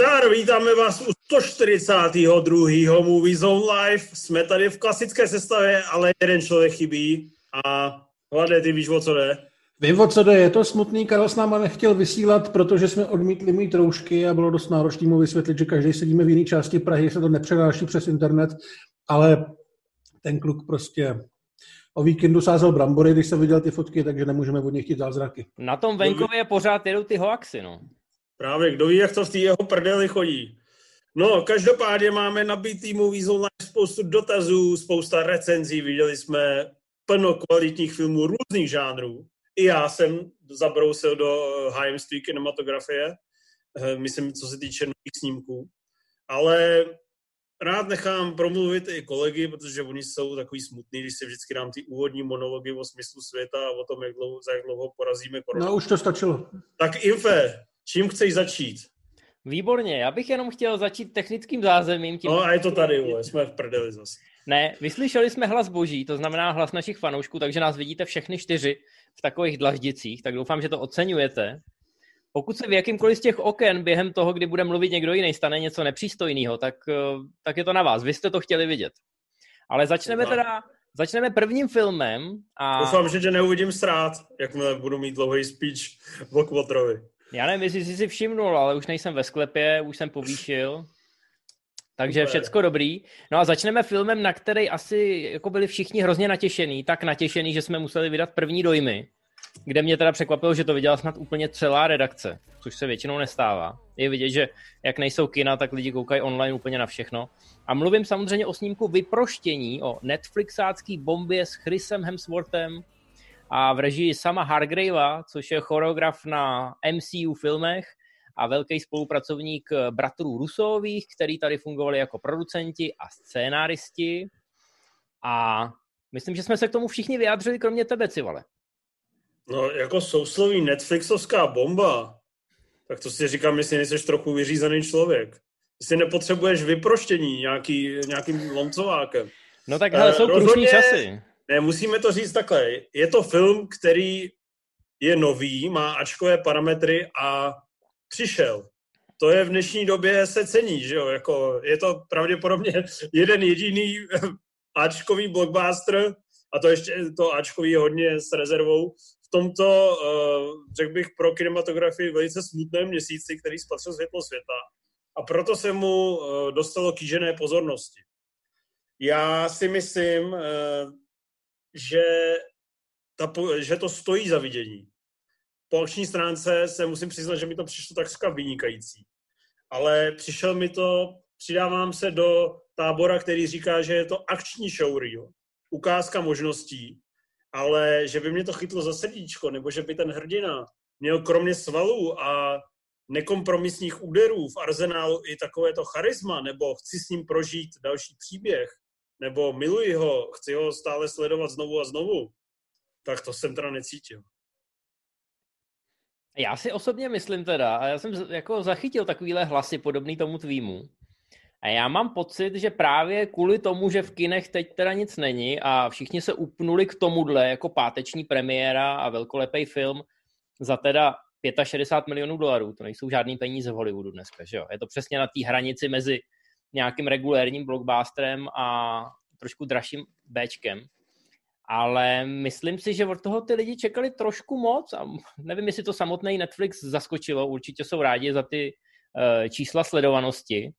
Zdar, vítáme vás u 142. Movie Zone Live. Jsme tady v klasické sestavě, ale jeden člověk chybí. A Hlade, ty víš, o co jde? Vím, o co jde. Je to smutný. Karel s náma nechtěl vysílat, protože jsme odmítli mít roušky a bylo dost náročné mu vysvětlit, že každý sedíme v jiné části Prahy, se to nepřenáší přes internet, ale ten kluk prostě o víkendu sázel brambory, když jsem viděl ty fotky, takže nemůžeme od něj chtít zázraky. Na tom venkově pořád jedou ty hoaxy, no. Právě, kdo ví, jak to v té jeho prdeli chodí. No, každopádně máme nabitý Movie Zone Live spoustu dotazů, spousta recenzí, viděli jsme plno kvalitních filmů různých žánrů. I já jsem zabrousil do hájemství kinematografie, eh, myslím, co se týče nových snímků. Ale rád nechám promluvit i kolegy, protože oni jsou takový smutný, když si vždycky dám ty úvodní monology o smyslu světa a o tom, jak dlouho, za jak dlouho porazíme koronu. No už to stačilo. Tak Infe, čím chceš začít? Výborně, já bych jenom chtěl začít technickým zázemím. Tím... No a je to tady, vole, jsme v prdeli zase. Ne, vyslyšeli jsme hlas boží, to znamená hlas našich fanoušků, takže nás vidíte všechny čtyři v takových dlaždicích, tak doufám, že to oceňujete. Pokud se v jakýmkoliv z těch oken během toho, kdy bude mluvit někdo jiný, stane něco nepřístojného, tak, eh, tak je to na vás. Vy jste to chtěli vidět. Ale začneme teda, začneme prvním filmem. A... Doufám, že tě neuvidím srát, jakmile budu mít dlouhý speech o Kvotrovi. Já nevím, jestli jsi si všimnul, ale už nejsem ve sklepě, už jsem povýšil. Takže všecko dobrý. No a začneme filmem, na který asi jako byli všichni hrozně natěšení, tak natěšení, že jsme museli vydat první dojmy, kde mě teda překvapilo, že to viděla snad úplně celá redakce, což se většinou nestává. Je vidět, že jak nejsou kina, tak lidi koukají online úplně na všechno. A mluvím samozřejmě o snímku Vyproštění, o Netflixácký bombě s Chrisem Hemsworthem a v režii sama Hargravea, což je choreograf na MCU filmech a velký spolupracovník bratrů Rusových, který tady fungovali jako producenti a scénáristi. A myslím, že jsme se k tomu všichni vyjádřili, kromě tebe, Civale. No, jako sousloví Netflixovská bomba, tak to si říkám, jestli nejsi trochu vyřízený člověk. Jestli nepotřebuješ vyproštění nějaký, nějakým lomcovákem. No tak hele, jsou krušní časy. Ne, musíme to říct takhle. Je to film, který je nový, má ačkové parametry a přišel. To je v dnešní době se cení, že jo? Jako, je to pravděpodobně jeden jediný ačkový blockbuster, a to ještě to ačkový hodně s rezervou, v tomto, uh, řekl bych, pro kinematografii velice smutném měsíci, který spatřil světlo světa. A proto se mu uh, dostalo kýžené pozornosti. Já si myslím, uh, že, ta, že to stojí za vidění. Po akční stránce se musím přiznat, že mi to přišlo takřka vynikající. Ale přišel mi to, přidávám se do tábora, který říká, že je to akční showreel, ukázka možností, ale že by mě to chytlo za srdíčko, nebo že by ten hrdina měl kromě svalů a nekompromisních úderů v arzenálu i takovéto charisma, nebo chci s ním prožít další příběh, nebo miluji ho, chci ho stále sledovat znovu a znovu, tak to jsem teda necítil. Já si osobně myslím teda, a já jsem jako zachytil takovýhle hlasy podobný tomu tvýmu, a já mám pocit, že právě kvůli tomu, že v kinech teď teda nic není a všichni se upnuli k tomuhle jako páteční premiéra a velkolepý film za teda 65 milionů dolarů, to nejsou žádný peníze v Hollywoodu dneska, že jo? Je to přesně na té hranici mezi nějakým regulérním blockbusterem a trošku dražším Bčkem ale myslím si, že od toho ty lidi čekali trošku moc a nevím, jestli to samotný Netflix zaskočilo, určitě jsou rádi za ty uh, čísla sledovanosti,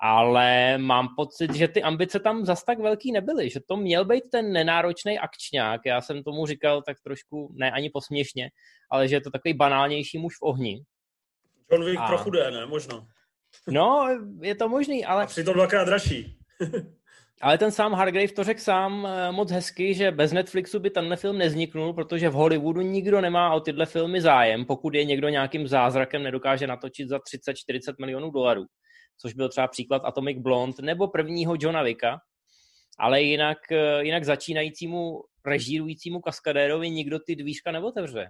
ale mám pocit, že ty ambice tam zas tak velký nebyly, že to měl být ten nenáročný akčňák, já jsem tomu říkal tak trošku, ne ani posměšně, ale že je to takový banálnější muž v ohni. John Wick a... pro chudé, ne? Možno. No, je to možný, ale... A přitom dvakrát dražší. Ale ten sám Hargrave to řekl sám eh, moc hezky, že bez Netflixu by tenhle film nezniknul, protože v Hollywoodu nikdo nemá o tyhle filmy zájem, pokud je někdo nějakým zázrakem nedokáže natočit za 30-40 milionů dolarů, což byl třeba příklad Atomic Blonde nebo prvního Johna Vicka, ale jinak, eh, jinak začínajícímu režírujícímu kaskadérovi nikdo ty dvířka neotevře.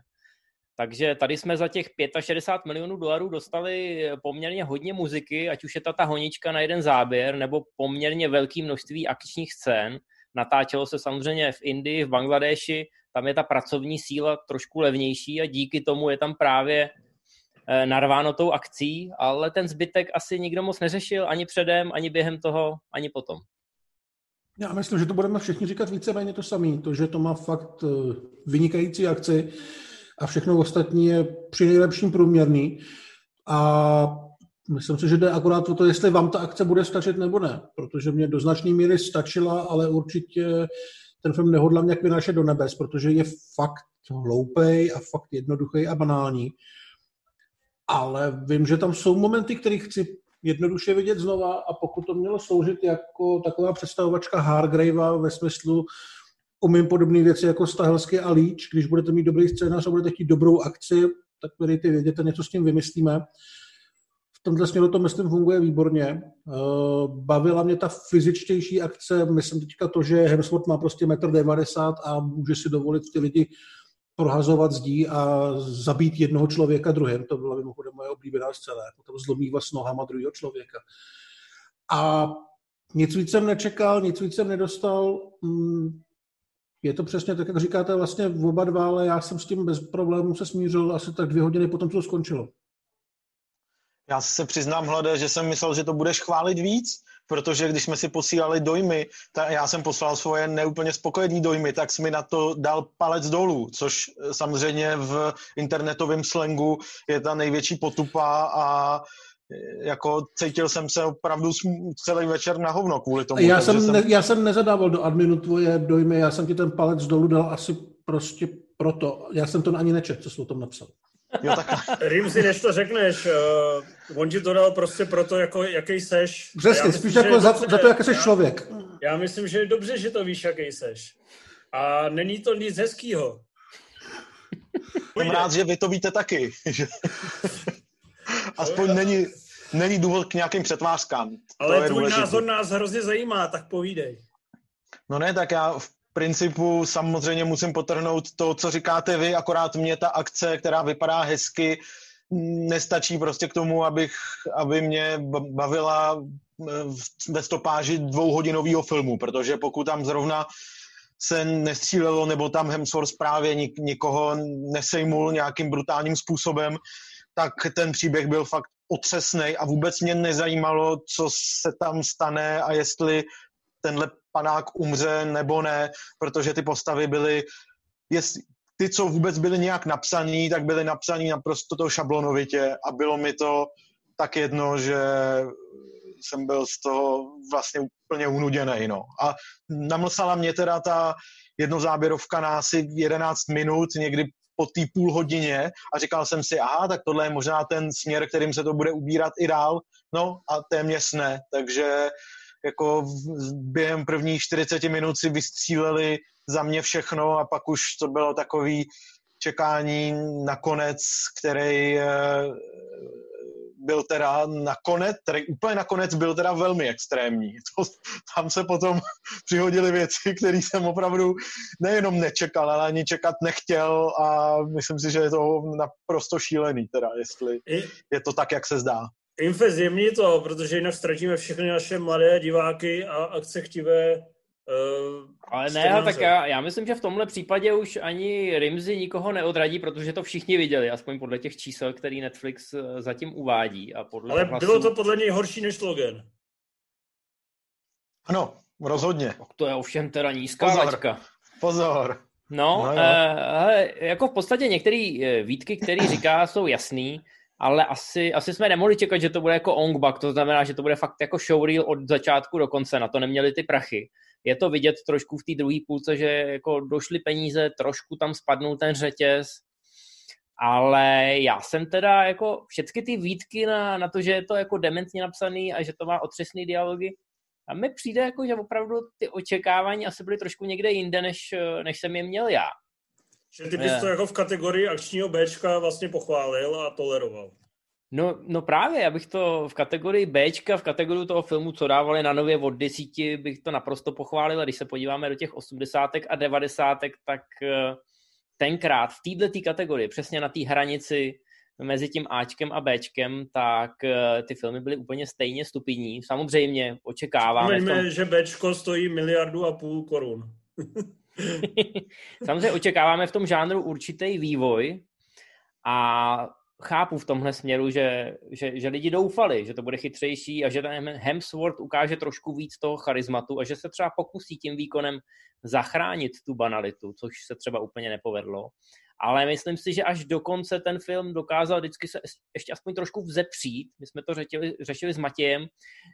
Takže tady jsme za těch 65 milionů dolarů dostali poměrně hodně muziky, ať už je ta, ta honička na jeden záběr, nebo poměrně velké množství akčních scén. Natáčelo se samozřejmě v Indii, v Bangladeši, tam je ta pracovní síla trošku levnější a díky tomu je tam právě eh, narváno tou akcí, ale ten zbytek asi nikdo moc neřešil ani předem, ani během toho, ani potom. Já myslím, že to budeme všichni říkat víceméně to samé. To, že to má fakt eh, vynikající akci a všechno ostatní je při nejlepším průměrný. A myslím si, že jde akorát o to, jestli vám ta akce bude stačit nebo ne. Protože mě do značné míry stačila, ale určitě ten film nehodlám nějak vynášet do nebes, protože je fakt hloupej a fakt jednoduchý a banální. Ale vím, že tam jsou momenty, které chci jednoduše vidět znova a pokud to mělo sloužit jako taková představovačka Hargravea ve smyslu umím podobné věci jako Stahelsky a Leach, když budete mít dobrý scénář a budete chtít dobrou akci, tak ty vědět a něco s tím vymyslíme. V tomhle směru to, myslím, funguje výborně. Eh, bavila mě ta fyzičtější akce, myslím teďka to, že Hemsworth má prostě 1,90 m a může si dovolit ty lidi prohazovat zdí a zabít jednoho člověka druhým. To byla mimochodem moje oblíbená scéna. Potom zlomí vás nohama druhého člověka. A nic víc jsem nečekal, nic víc jsem nedostal. Je to přesně tak, jak říkáte, vlastně oba dva, ale já jsem s tím bez problémů se smířil asi tak dvě hodiny potom, co to skončilo. Já se přiznám, Hlade, že jsem myslel, že to budeš chválit víc, protože když jsme si posílali dojmy, tak já jsem poslal svoje neúplně spokojený dojmy, tak jsi mi na to dal palec dolů, což eh, samozřejmě v internetovém slangu je ta největší potupa a jako cítil jsem se opravdu celý večer na hovno kvůli tomu. Já jsem, jsem... Ne, já jsem nezadával do adminu tvoje dojmy, já jsem ti ten palec dolů dal asi prostě proto. Já jsem to ani nečetl, co jsi o tom napsal. Jo, tak... Rimzi, než to řekneš, uh, on ti to dal prostě proto, jako, jaký seš. Přesně, spíš jako za, za to, jaký jsi člověk. Já myslím, že je dobře, že to víš, jaký seš. A není to nic hezkýho. Jsem rád, že vy to víte taky. Aspoň není, není důvod k nějakým přetvářkám. Ale tvůj důležitý. názor nás hrozně zajímá, tak povídej. No ne, tak já v principu samozřejmě musím potrhnout to, co říkáte vy, akorát mě ta akce, která vypadá hezky, nestačí prostě k tomu, abych, aby mě bavila ve stopáži dvouhodinového filmu, protože pokud tam zrovna se nestřílelo, nebo tam Hemsworth právě nik, nikoho nesejmul nějakým brutálním způsobem, tak ten příběh byl fakt otřesný a vůbec mě nezajímalo, co se tam stane a jestli tenhle panák umře nebo ne, protože ty postavy byly, jestli, ty, co vůbec byly nějak napsaný, tak byly napsaný naprosto to šablonovitě a bylo mi to tak jedno, že jsem byl z toho vlastně úplně unuděný. No. A namlsala mě teda ta jednozáběrovka na asi 11 minut, někdy po té půl hodině a říkal jsem si, aha, tak tohle je možná ten směr, kterým se to bude ubírat i dál. No a téměř ne, takže jako během prvních 40 minut si vystříleli za mě všechno a pak už to bylo takový čekání na konec, který eh, byl teda nakonec, který úplně nakonec byl teda velmi extrémní. To, tam se potom přihodily věci, které jsem opravdu nejenom nečekal, ale ani čekat nechtěl a myslím si, že je to naprosto šílený teda, jestli je to tak, jak se zdá. Infe, zjemni to, protože jinak ztratíme všechny naše mladé diváky a akce chtivé uh, ale ne, tak já, já myslím, že v tomhle případě už ani Rimzy nikoho neodradí, protože to všichni viděli, aspoň podle těch čísel, který Netflix eh, zatím uvádí. A podle Ale hlasu... bylo to podle něj horší než Logan. Ano, rozhodně. To je ovšem teda nízká Pozor. laťka. Pozor. No, no uh, jako v podstatě některé výtky, které říká, jsou jasný ale asi, asi jsme nemohli čekat, že to bude jako ongbak, to znamená, že to bude fakt jako showreel od začátku do konce, na to neměli ty prachy. Je to vidět trošku v té druhé půlce, že jako došly peníze, trošku tam spadnul ten řetěz, ale já jsem teda jako všechny ty výtky na, na to, že je to jako dementně napsaný a že to má otřesný dialogy, a mi přijde jako, že opravdu ty očekávání asi byly trošku někde jinde, než, než jsem je měl já. Že ty bys to jako v kategorii akčního Bčka vlastně pochválil a toleroval. No, no právě, abych to v kategorii Bčka, v kategorii toho filmu, co dávali na nově od desíti, bych to naprosto pochválil. A když se podíváme do těch osmdesátek a devadesátek, tak eh, tenkrát v této kategorii, přesně na té hranici mezi tím Ačkem a Bčkem, tak eh, ty filmy byly úplně stejně stupidní. Samozřejmě očekáváme... Vzpomeňme, tom... že Bčko stojí miliardu a půl korun. Samozřejmě očekáváme v tom žánru určitý vývoj a chápu v tomhle směru, že, že, že lidi doufali, že to bude chytřejší a že ten Hemsworth ukáže trošku víc toho charizmatu a že se třeba pokusí tím výkonem zachránit tu banalitu, což se třeba úplně nepovedlo. Ale myslím si, že až do konce ten film dokázal vždycky se ještě aspoň trošku vzepřít. My jsme to řešili, řešili s Matějem,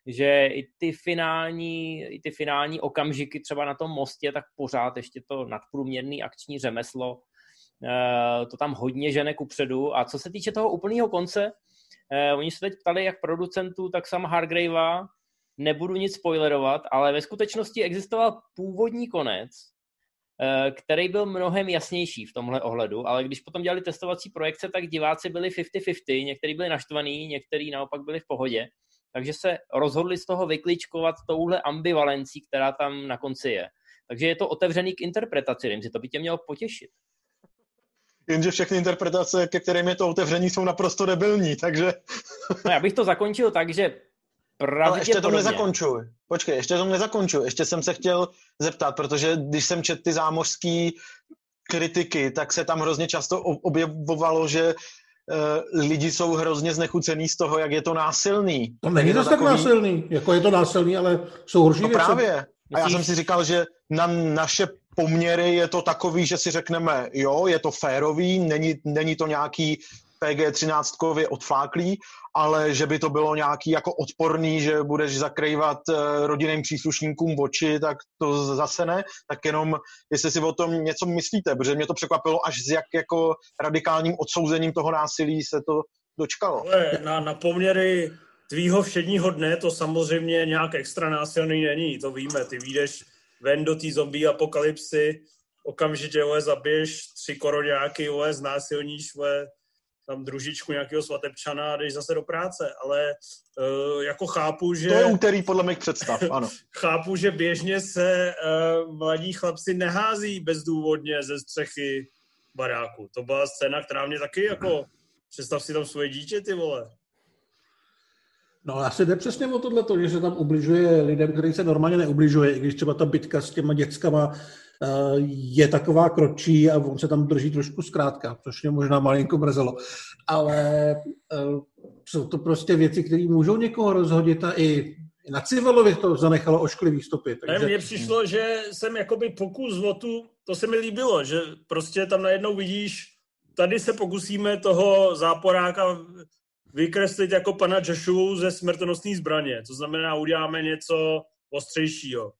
že i ty, finální, i ty finální okamžiky třeba na tom mostě, tak pořád ještě to nadprůměrný akční řemeslo to tam hodně žene kupředu. A co se týče toho úplného konce, eh, oni se teď ptali jak producentů, tak sama Hargravea, nebudu nic spoilerovat, ale ve skutečnosti existoval původní konec, eh, který byl mnohem jasnější v tomhle ohledu, ale když potom dělali testovací projekce, tak diváci byli 50-50, někteří byli naštvaní, někteří naopak byli v pohodě, takže se rozhodli z toho vykličkovat touhle ambivalencí, která tam na konci je. Takže je to otevřený k interpretaci, Rimzi, to by tě mělo potěšit jenže všechny interpretace, ke kterým je to otevření, jsou naprosto debilní, takže... no, já bych to zakončil tak, že Ale ještě to nezakončuj. Počkej, ještě to nezakončuj. Ještě jsem se chtěl zeptat, protože když jsem četl ty zámořské kritiky, tak se tam hrozně často objevovalo, že uh, lidi jsou hrozně znechucený z toho, jak je to násilný. To není to tak takový... násilný, jako je to násilný, ale jsou horší no věci. právě. A já jsem si říkal, že na naše poměry je to takový, že si řekneme, jo, je to férový, není, není to nějaký PG-13 odfláklý, ale že by to bylo nějaký jako odporný, že budeš zakrývat eh, rodinným příslušníkům oči, tak to zase ne. Tak jenom, jestli si o tom něco myslíte, protože mě to překvapilo, až s jak jako radikálním odsouzením toho násilí se to dočkalo. Na, na poměry tvýho všedního dne to samozřejmě nějak extra násilný není, to víme, ty vyjdeš ven do té zombie apokalypsy, okamžitě OS zabiješ tři koroňáky, OS násilníš, OS tam družičku nějakého svatebčana a jdeš zase do práce, ale uh, jako chápu, že... To je úterý podle mých představ, ano. chápu, že běžně se uh, mladí chlapci nehází bezdůvodně ze střechy baráku. To byla scéna, která mě taky jako... Představ si tam svoje dítě, ty vole. No asi jde přesně o tohle, že se tam ubližuje lidem, který se normálně neubližuje, i když třeba ta bitka s těma dětskama eh, je taková kročí a on se tam drží trošku zkrátka, což mě možná malinko mrzelo. Ale eh, jsou to prostě věci, které můžou někoho rozhodit a i na Civilovi to zanechalo ošklivý stopy. Takže... Mně přišlo, že jsem jakoby pokus o tu, to se mi líbilo, že prostě tam najednou vidíš, tady se pokusíme toho záporáka vykreslit jako pana Joshu ze smrtonosné zbraně. To znamená, uděláme něco ostřejšího.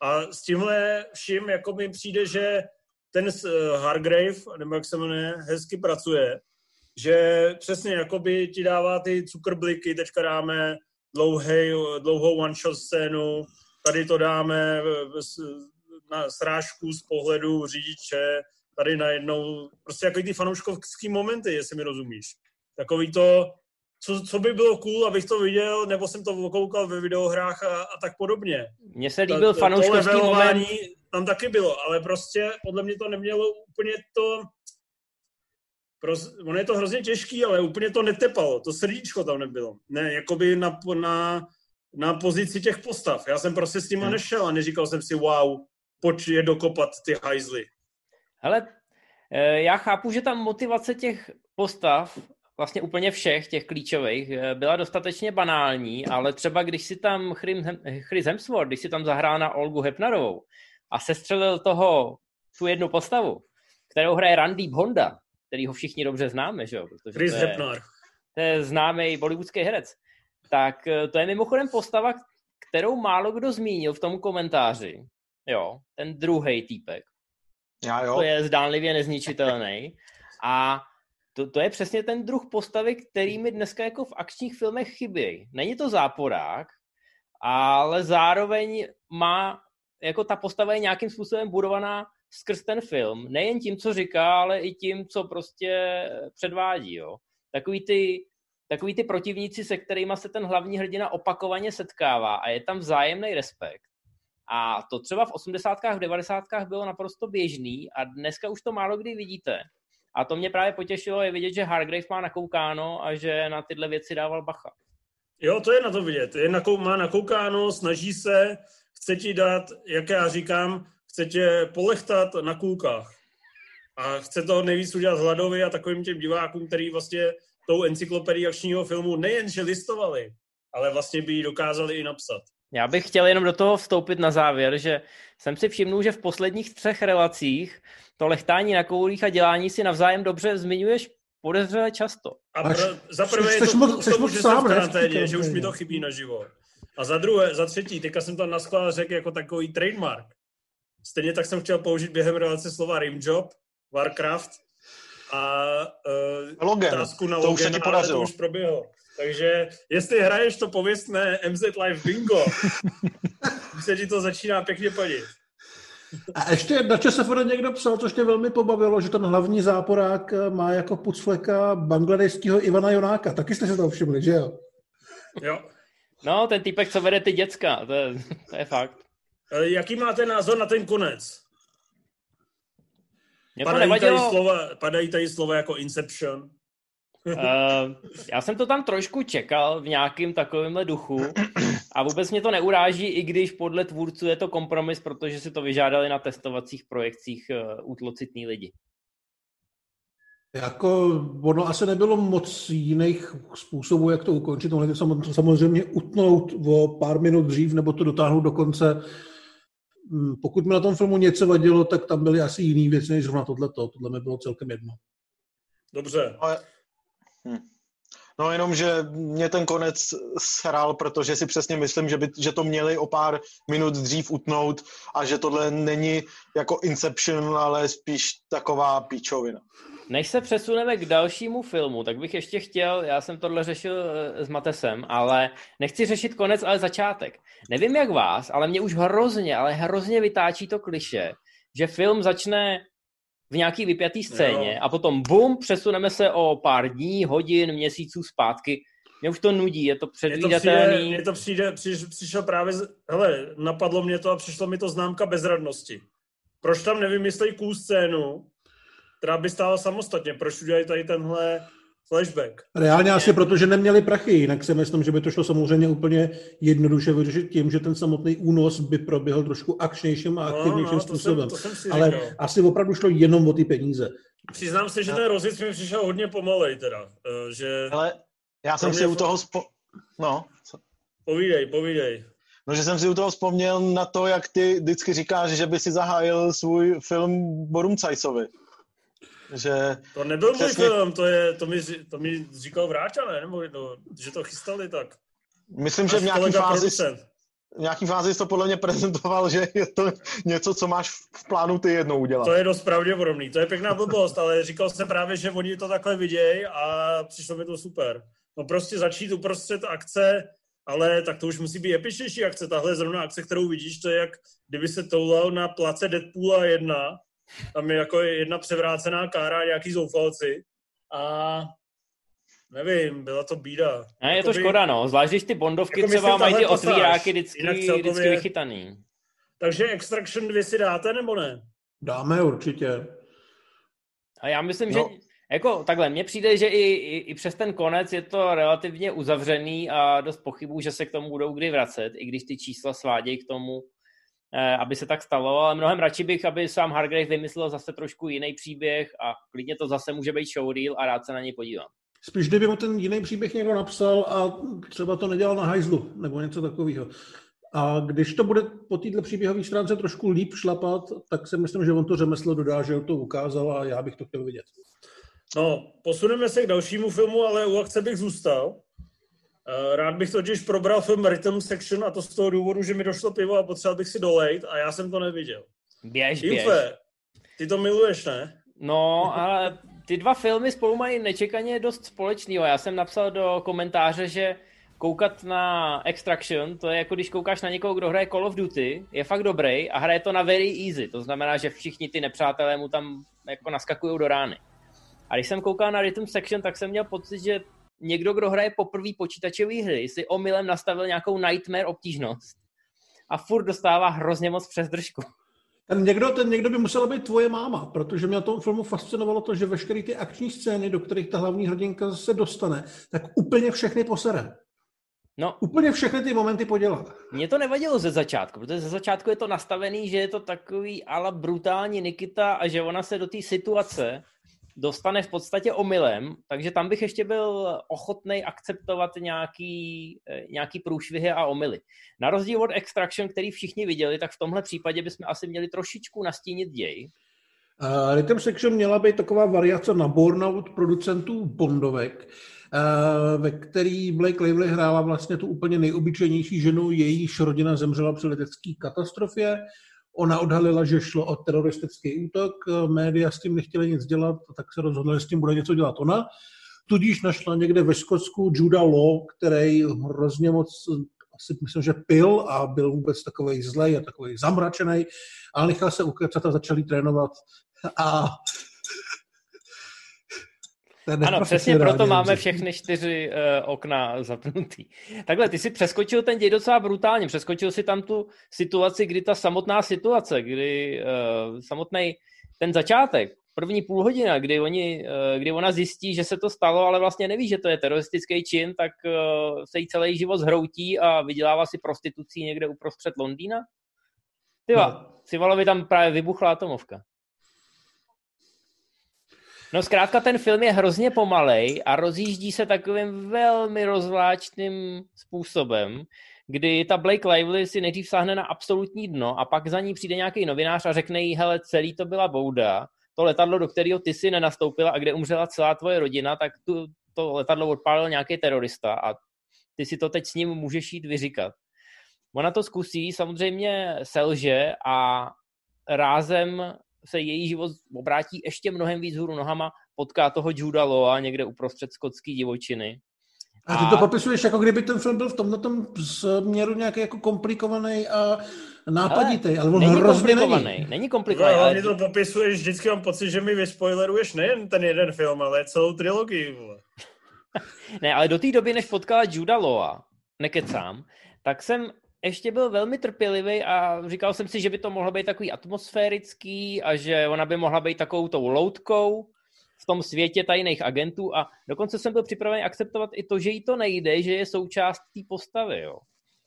A s tímhle vším jako mi přijde, že ten eh, Hargrave, nebo jak se jmenuje, hezky pracuje, že přesně jakoby ti dává ty cukrbliky, teďka dáme dlouhej, dlouhou one-shot scénu, tady to dáme na srážku z pohledu řidiče, tady najednou, prostě jako ty fanouškovský momenty, jestli mi rozumíš. Takový to, co, co by bylo cool, abych to viděl, nebo jsem to koukal ve videohrách a, a tak podobně. Mně se líbil Ta, fanouškovský moment. Tam taky bylo, ale prostě podle mě to nemělo úplně to... Prost, ono je to hrozně těžký, ale úplně to netepalo, to srdíčko tam nebylo. Ne, jakoby na, na, na pozici těch postav. Já jsem prostě s nima hmm. nešel a neříkal jsem si, wow, pojď je dokopat ty hajzly. Hele, eh, já chápu, že ta motivace těch postav vlastně úplně všech těch klíčových eh, byla dostatečně banální, ale třeba když si tam Chris Hemsworth, když si tam zahrál na Olgu Hepnarovou a sestřelil toho, tu jednu postavu, kterou hraje Randy Honda, který ho všichni dobře známe, že jo? Protože Chris to je, Hepner. To je známý bollywoodský herec. Tak eh, to je mimochodem postava, kterou málo kdo zmínil v tom komentáři. Jo, ten druhý týpek. Já jo. To je zdánlivě nezničitelný. A to, to je přesně ten druh postavy, který mi dneska jako v akčních filmech chybí. Není to záporák, ale zároveň má, jako ta postava je nějakým způsobem budovaná skrz ten film. Nejen tím, co říká, ale i tím, co prostě předvádí. Jo. Takový ty, takový ty protivníci, se kterými se ten hlavní hrdina opakovaně setkává a je tam vzájemný respekt. A to třeba v 80. v 90. bylo naprosto běžný a dneska už to málo kdy vidíte. A to mě právě potěšilo je vidět, že Hargrave má nakoukáno a že na tyhle věci dával bacha. Jo, to je na to vidět. Je nakou, má nakoukáno, snaží se, chce ti dát, jak já říkám, chce tě polechtat na kůlkách. A chce to nejvíc udělat hladově a takovým těm divákům, který vlastně tou encyklopedii akčního filmu nejen, že listovali, ale vlastně by ji dokázali i napsat. Já bych chtěl jenom do toho vstoupit na závěr, že jsem si všimnul, že v posledních třech relacích to lechtání na koulích a dělání si navzájem dobře zmiňuješ podezřele často. A pro, za prvé je to moc, tomu, že jsem v karanténě, že už mi to chybí naživo. A za druhé, za třetí, teďka jsem to naschvál řekl jako takový trademark. Stejně tak jsem chtěl použít během relace slova Rimjob, Warcraft a uh, Logan, na to už se ti podařilo. to už proběhlo. Takže jestli hraješ to pověstné MZ Live Bingo, už se ti to začíná pěkně padit. A ještě na ČSFD někdo psal, což mě velmi pobavilo, že ten hlavní záporák má jako pucfleka bangladejského Ivana Jonáka. Taky jste se to všimli, že jo? Jo. No, ten týpek, co vede ty děcka, to je, to je fakt. Jaký máte názor na ten konec? Mě to Padají tady, slova, padají tady slova jako Inception. Uh, já jsem to tam trošku čekal v nějakým takovémhle duchu a vůbec mě to neuráží, i když podle tvůrců je to kompromis, protože si to vyžádali na testovacích projekcích uh, útlocitní lidi. Jako, ono asi nebylo moc jiných způsobů, jak to ukončit. Mohli to sam- samozřejmě utnout o pár minut dřív, nebo to dotáhnout do konce. Mm, Pokud mi na tom filmu něco vadilo, tak tam byly asi jiný věci, než zrovna tohleto. Tohle mi bylo celkem jedno. Dobře. Ale... Hm. No jenom, že mě ten konec sral, protože si přesně myslím, že, by, že to měli o pár minut dřív utnout a že tohle není jako Inception, ale spíš taková píčovina. Než se přesuneme k dalšímu filmu, tak bych ještě chtěl, já jsem tohle řešil eh, s Matesem, ale nechci řešit konec, ale začátek. Nevím jak vás, ale mě už hrozně, ale hrozně vytáčí to kliše, že film začne v nějaký vypjatý scéně Jo. a potom bum, přesuneme se o pár dní, hodin, měsíců zpátky. Mě už to nudí, je to Mně to přijde, předvídatelný. mně to přijde, přiš, přišel právě, z, hele, napadlo mě to a přišlo mi to známka bezradnosti. Proč tam nevymyslej cool scénu, která by stála samostatně? Proč udělají tady tenhle flashback? Reálně asi proto, že neměli prachy, jinak si myslím, že by to šlo samozřejmě úplně jednoduše vyřešit tím, že ten samotný únos by proběhl trošku akčnějším a No, aktivnějším no, to jsem- způsobem. to jsem si Ale říkal. asi opravdu šlo jenom o ty peníze. Přiznám se, že ten rozjezd mi přišel hodně pomalej teda, eh, že... Ale já jsem si u toho spo... No? Povídej, povídej. no, že jsem si u toho vzpomněl na to, jak ty vždycky říkáš, že by si zahájil svůj film Borum Cajsovi. Že To nebyl můj Přesně. film, to, je, to, mi, to mi říkal Vráča, ne? Nebo no, že to chystali tak. myslím, že Náš v nějaký fázi producent. v nějaký fázi jsi to podle mě prezentoval, že je to něco, co máš v plánu ty jednou udělat. To je dost pravděpodobný, to je pěkná blbost, ale říkal jsem právě, že oni to takhle vidějí a přišlo mi to super. No prostě začít uprostřed akce, ale tak to už musí být epičnější akce. Tahle zrovna akce, kterou vidíš, to je jak kdyby se toulal na place Deadpoola 1, tam je jako jedna převrácená kára a nějaký zoufalci a nevím, byla to bída. Ne, je to Jakoby- škoda, no. Zvlášť, když ty bondovky Jako třeba mají ty otvíráky vždycky, celkově- vždycky vychytaný. Takže Extraction 2 si dáte, nebo ne? Dáme určitě. A já myslím, No. že jako takhle, mně přijde, že i, i, i přes ten konec je to relativně uzavřený a dost pochybuju, že se k tomu budou kdy vracet, i když ty čísla svádějí k tomu, aby se tak stalo, ale mnohem radši bych, aby sám Hargrave vymyslel zase trošku jiný příběh a klidně to zase může být showreel a rád se na něj podívám. Spíš kdyby mu ten jiný příběh někdo napsal a třeba to nedělal na hajzlu, nebo něco takového. A když to bude po této příběhové stránce trošku líp šlapat, tak si myslím, že on to řemeslo dodá, že to ukázal a já bych to chtěl vidět. No, posuneme se k dalšímu filmu, ale u akce bych zůstal. Eh, Rád bych totiž probral film Rhythm Section a to z toho důvodu, že mi došlo pivo a potřeboval bych si dolejt a já jsem to neviděl. Běž, běž. Infe, ty to miluješ, ne? No, ale ty dva filmy spolu mají nečekaně dost společného. Já jsem napsal do komentáře, že koukat na Extraction, to je jako když koukáš na někoho, kdo hraje Call of Duty, je fakt dobrý a hraje to na very easy. To znamená, že všichni ty nepřátelé mu tam jako naskakují do rány. A když jsem koukal na Rhythm Section, tak jsem měl pocit, že někdo, kdo hraje poprvé počítačové hry, si omylem nastavil nějakou nightmare obtížnost a furt dostává hrozně moc přes držku. Ten někdo, ten někdo by musela být tvoje máma, protože mě na tom filmu fascinovalo to, že veškeré ty akční scény, do kterých ta hlavní hrdinka se dostane, tak úplně všechny posere. No, Úplně všechny ty momenty podělá. Mně to nevadilo ze začátku, protože ze začátku je to nastavený, že je to takový ala brutální Nikita a že ona se do té situace dostane v podstatě omylem, takže tam bych ještě byl ochotný akceptovat nějaký, eh, nějaký průšvihy a omily. Na rozdíl od Extraction, který všichni viděli, tak v tomhle případě bychom asi měli trošičku nastínit děj. Uh, Rhythm Section měla být taková variace na burnout producentů Bondovek, uh, ve který Blake Lively hrála vlastně tu úplně nejobyčejnější ženu, jejíž rodina zemřela při letecké katastrofě. Ona odhalila, že šlo o teroristický útok, média s tím nechtěli nic dělat, tak se rozhodla, že s tím bude něco dělat ona. Tudíž našla někde ve Skotsku Judah Law, který hrozně moc asi myslím, že pil a byl vůbec takový zlej a takový zamračený, ale nechal se ukecat a začali trénovat a ano, přesně proto máme všechny čtyři uh, okna zapnutý. Takhle, ty si přeskočil ten děj docela brutálně. Přeskočil si tam tu situaci, kdy ta samotná situace, kdy uh, samotný ten začátek, první půl hodina, kdy, oni, uh, kdy ona zjistí, že se to stalo, ale vlastně neví, že to je teroristický čin, tak uh, se jí celý život zhroutí a vydělává si prostitucí někde uprostřed Londýna. Tyva, no. Sivalovi tam právě vybuchla atomovka. No zkrátka ten film je hrozně pomalej a rozjíždí se takovým velmi rozvláčným způsobem, kdy ta Blake Lively si nejdřív sáhne na absolutní dno a pak za ní přijde nějaký novinář a řekne jí, hele, celý to byla bouda, to letadlo, do kterého ty si nenastoupila a kde umřela celá tvoje rodina, tak tu, to letadlo odpálil nějaký terorista a ty si to teď s ním můžeš jít vyříkat. Ona to zkusí, samozřejmě selže a rázem se její život obrátí ještě mnohem víc hůru nohama, potká toho Juda Loa někde uprostřed skotský divočiny. A ty to popisuješ, jako kdyby ten film byl v tomto směru nějaký jako komplikovaný a nápaditý, ale, ale on není hrozně komplikovaný. není. Není komplikovaný. No, ale... to popisuješ, vždycky mám pocit, že mi vyspoileruješ nejen ten jeden film, ale celou trilogii. ne, ale do té doby, než potkala Juda Loa, nekecám, tak jsem ještě byl velmi trpělivý a říkal jsem si, že by to mohlo být takový atmosférický a že ona by mohla být takovou tou loutkou v tom světě tajných agentů a dokonce jsem byl připravený akceptovat i to, že jí to nejde, že je součást té postavy, jo.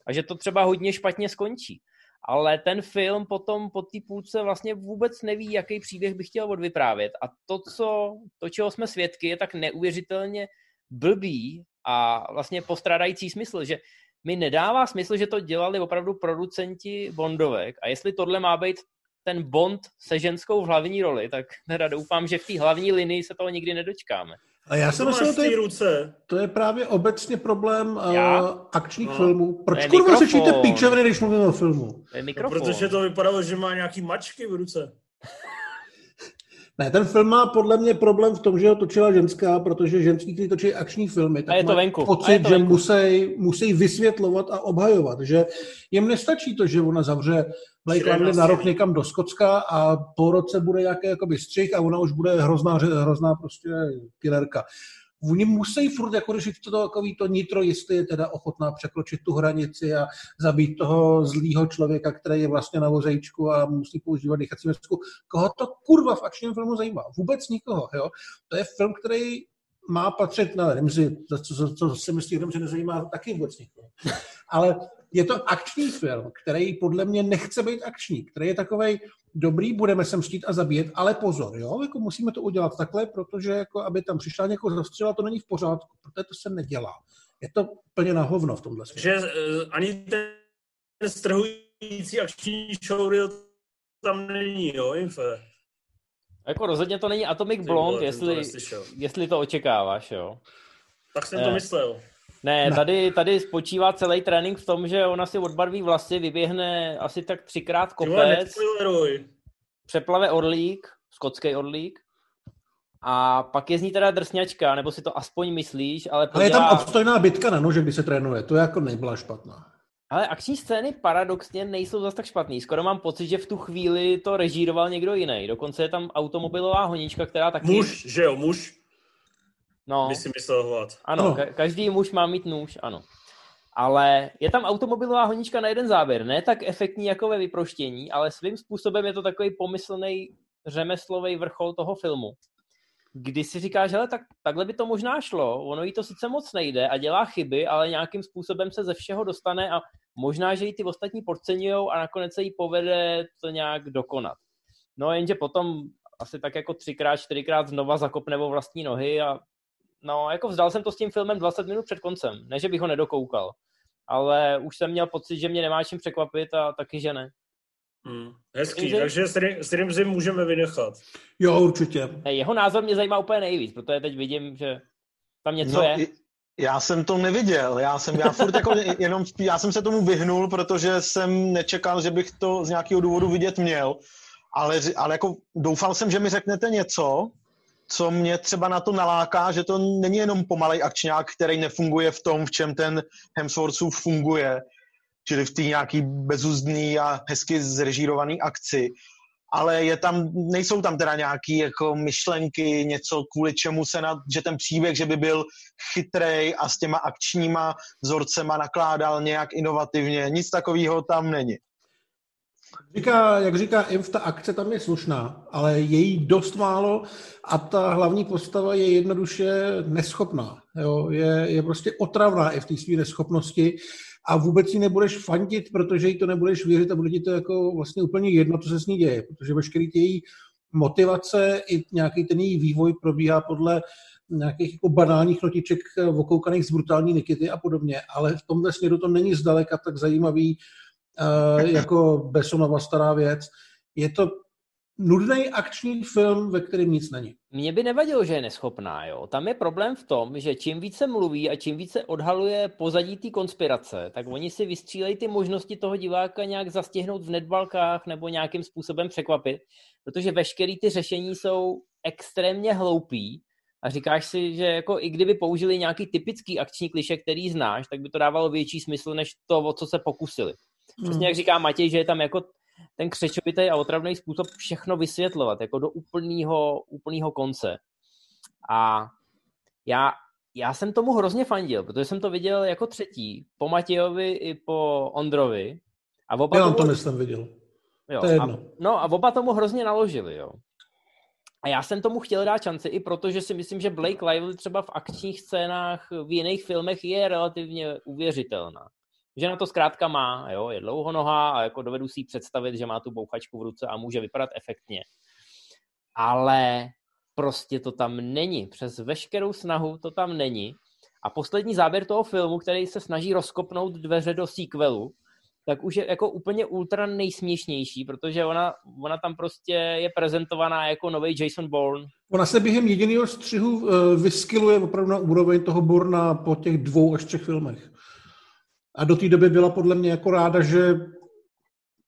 A že to třeba hodně špatně skončí. Ale ten film potom po té půlce vlastně vůbec neví, jaký příběh by chtěl odvyprávět. A to, co, to, čeho jsme svědky, je tak neuvěřitelně blbý a vlastně postrádající smysl, že mi nedává smysl, že to dělali opravdu producenti Bondovek a jestli tohle má být ten Bond se ženskou v hlavní roli, tak teda doufám, že v té hlavní linii se toho nikdy nedočkáme. A já jsem myslel, to je, ruce. to je právě obecně problém já? uh, akčních no. filmů. Proč kurva sečíte píčeviny, když mluvíme o filmu? To je mikrofon. No, protože to vypadalo, že má nějaký mačky v ruce. Ne, ten film má podle mě problém v tom, že ho točila ženská, protože ženský, kteří točí akční filmy, tak a je to venku. pocit, je to venku. že musí, musí vysvětlovat a obhajovat, že jim nestačí to, že ona zavře Blake Lively na rok někam do Skocka a po roce bude nějaký jakoby střih a ona už bude hrozná, hrozná prostě killerka oni musí furt jako řešit to takový to nitro, jestli je teda ochotná překročit tu hranici a zabít toho zlýho člověka, který je vlastně na vozejčku a musí používat dýchací masku. Koho to kurva v akčním filmu zajímá? Vůbec nikoho. Jo? To je film, který má patřit, nevím si, co, co, co si myslí, že nezajímá taky vůbec nikoho. Ale je to akční film, který podle mě nechce být akční, který je takový dobrý, budeme se mstít a zabíjet, ale pozor, jo, jako musíme to udělat takhle, protože jako, aby tam přišla někoho zastřela, to není v pořádku, protože to se nedělá. Je to plně na hovno v tomhle světě. Že uh, ani ten strhující akční showreel tam není, jo, Infe. Jako rozhodně to není Atomic Blonde, jestli, jestli to očekáváš, jo. Tak jsem to eh, myslel. Ne, ne, tady, tady spočívá celý trénink v tom, že ona si odbarví vlasy, vyběhne asi tak třikrát kopec, přeplave orlík, skotský orlík, a pak je z ní teda drsňačka, nebo si to aspoň myslíš, ale podělá... Ale je tam obstojná bitka na nože, kdy se trénuje, to jako nebyla špatná. Ale akční scény paradoxně nejsou zase tak špatný. Skoro mám pocit, že v tu chvíli to režíroval někdo jiný. Dokonce je tam automobilová honička, která taky... Muž, že jo, muž. No. Si myslel hlad. Ano, no. ka- každý muž má mít nůž, ano. Ale je tam automobilová honička na jeden záběr. Ne tak efektní jako ve vyproštění, ale svým způsobem je to takový pomyslný řemeslový vrchol toho filmu. Kdy si říkáš, že tak, takhle by to možná šlo, ono jí to sice moc nejde a dělá chyby, ale nějakým způsobem se ze všeho dostane a možná, že ji ty ostatní podceňují a nakonec se jí povede to nějak dokonat. No jenže potom asi tak jako třikrát, čtyřikrát znova zakopne o vlastní nohy a no, jako vzdal jsem to s tím filmem 20 minut před koncem. Ne, že bych ho nedokoukal, ale už jsem měl pocit, že mě nemá čím překvapit a taky, že ne. Hmm, hezký, Myslím, takže s Rimzim můžeme vynechat. Jo, určitě. Jeho názor mě zajímá úplně nejvíc, protože teď vidím, že tam něco no, je. Já jsem to neviděl, já jsem, já furt jako jenom, já jsem se tomu vyhnul, protože jsem nečekal, že bych to z nějakého důvodu vidět měl, ale, ale jako doufal jsem, že mi řeknete něco, co mě třeba na to naláká, že to není jenom pomalej akčňák, který nefunguje v tom, v čem ten Hemsworthův funguje, čili v té nějaký bezúzdný a hezky zrežírovaný akci, ale je tam, nejsou tam teda nějaký jako myšlenky, něco kvůli čemu se na, že ten příběh, že by byl chytrej a s těma akčníma vzorcema nakládal nějak inovativně, nic takového tam není. Říká, jak říká Imf, ta akce tam je slušná, ale je jí dost málo a ta hlavní postava je jednoduše neschopná. Jo? Je, je prostě otravná i v té své neschopnosti a vůbec ji nebudeš fandit, protože jí to nebudeš věřit a bude ti to jako vlastně úplně jedno, co se s ní děje, protože veškerý ty její motivace i nějaký ten její vývoj probíhá podle nějakých jako banálních notiček eh, okoukaných z brutální Nikity a podobně, ale v tomhle směru to není zdaleka tak zajímavý jako Besonova stará věc. Je to nudný akční film, ve kterém nic není. Mně by nevadilo, že je neschopná. Jo. Tam je problém v tom, že čím více mluví a čím více odhaluje pozadí té konspirace, tak oni si vystřílejí ty možnosti toho diváka nějak zastihnout v netbalkách nebo nějakým způsobem překvapit, protože veškeré ty řešení jsou extrémně hloupí a říkáš si, že jako i kdyby použili nějaký typický akční kliše, který znáš, tak by to dávalo větší smysl, než to, o co se pokusili. Přesně hmm. jak říká Matěj, že je tam jako ten křečovitý a otravný způsob všechno vysvětlovat, jako do úplného, úplného konce. A já, já jsem tomu hrozně fandil, protože jsem to viděl jako třetí, po Matějovi i po Ondrovi. A oba já tomu... to myslím viděl. Jo, to je jedno. A, no a oba tomu hrozně naložili, jo. A já jsem tomu chtěl dát šanci i proto, že si myslím, že Blake Lively třeba v akčních scénách v jiných filmech je relativně uvěřitelná že na to zkrátka má, jo, je dlouhonohá a jako dovedu si představit, že má tu bouchačku v ruce a může vypadat efektně. Ale prostě to tam není. Přes veškerou snahu to tam není. A poslední záběr toho filmu, který se snaží rozkopnout dveře do sequelu, tak už je jako úplně ultra nejsměšnější, protože ona, ona tam prostě je prezentovaná jako nový Jason Bourne. Ona se během jediného střihu uh, vyskyluje opravdu na úroveň toho Bourna po těch dvou až třech filmech. A do té doby byla podle mě jako ráda, že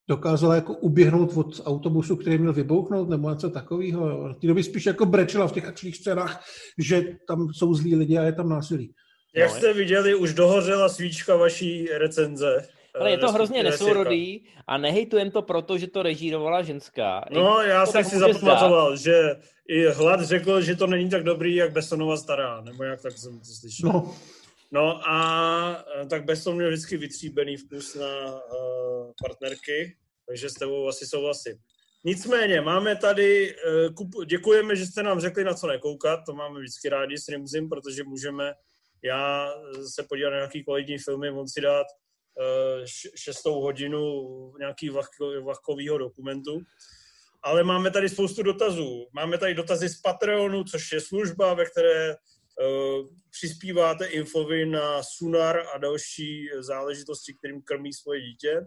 dokázala jako uběhnout od autobusu, který měl vybouchnout, nebo něco takového. V té době spíš jako brečela v těch akčních scénách, že tam jsou zlí lidi a je tam násilí. Jak no, jste viděli, už dohořela svíčka vaší recenze. Ale je to hrozně nesourodý a nehejtujem to proto, že to režírovala ženská. No, já jsem si zapamatoval, že i Hlad řekl, že to není tak dobrý, jak Besonova stará, nebo jak tak jsem to slyšel. No. No a e, tak bez toho měl vždycky vytříbený vkus na uh, partnerky, takže s tebou asi souhlasím. Nicméně, máme tady, uh, kup, děkujeme, že jste nám řekli, na co nekoukat, to máme vždycky rádi s Rimzim, protože můžeme já se podívat na nějaký kvalitní filmy, on si dát uh, šestou hodinu nějaký vahko, vahkovýho dokumentu. Ale máme tady spoustu dotazů. Máme tady dotazy z Patreonu, což je služba, ve které přispíváte infovy na Sunar a další záležitosti, kterým krmí svoje dítě.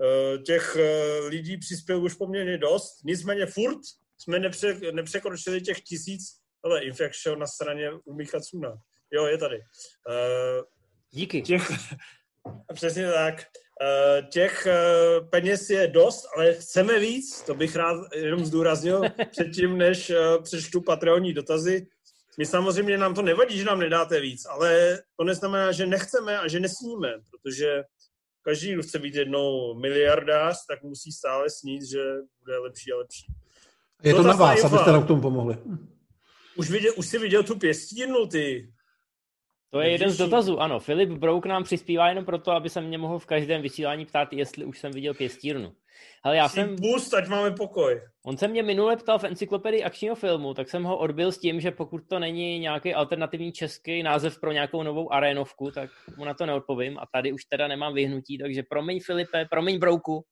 Eh, těch eh, lidí přispěl už poměrně dost, nicméně furt jsme nepře, nepřekročili těch tisíc, ale infekce na straně u Micha Cuna. Jo, je tady. Díky. Těch, přesně tak. Těch peněz je dost, ale chceme víc, to bych rád jenom zdůraznil předtím, než přečtu patronní dotazy. My samozřejmě nám to nevadí, že nám nedáte víc, ale to neznamená, že nechceme a že nesmíme, protože každý, kdo chce být jednou miliardář, tak musí stále snít, že bude lepší a lepší. Je to, to na vás, abyste nám k tomu pomohli. Už, viděl, už jsi viděl tu pěstírnu, ty. To je jeden z dotazů, ano. Filip Brouk nám přispívá jenom proto, aby se mě mohl v každém vysílání ptát, jestli už jsem viděl pěstírnu. Ale já jsem... Boost, ať máme pokoj. On se mě minule ptal v encyklopedii akčního filmu, tak jsem ho odbil s tím, že pokud to není nějaký alternativní český název pro nějakou novou arénovku, tak mu na to neodpovím. A tady už teda nemám vyhnutí, takže promiň Filipe, promiň Brouku,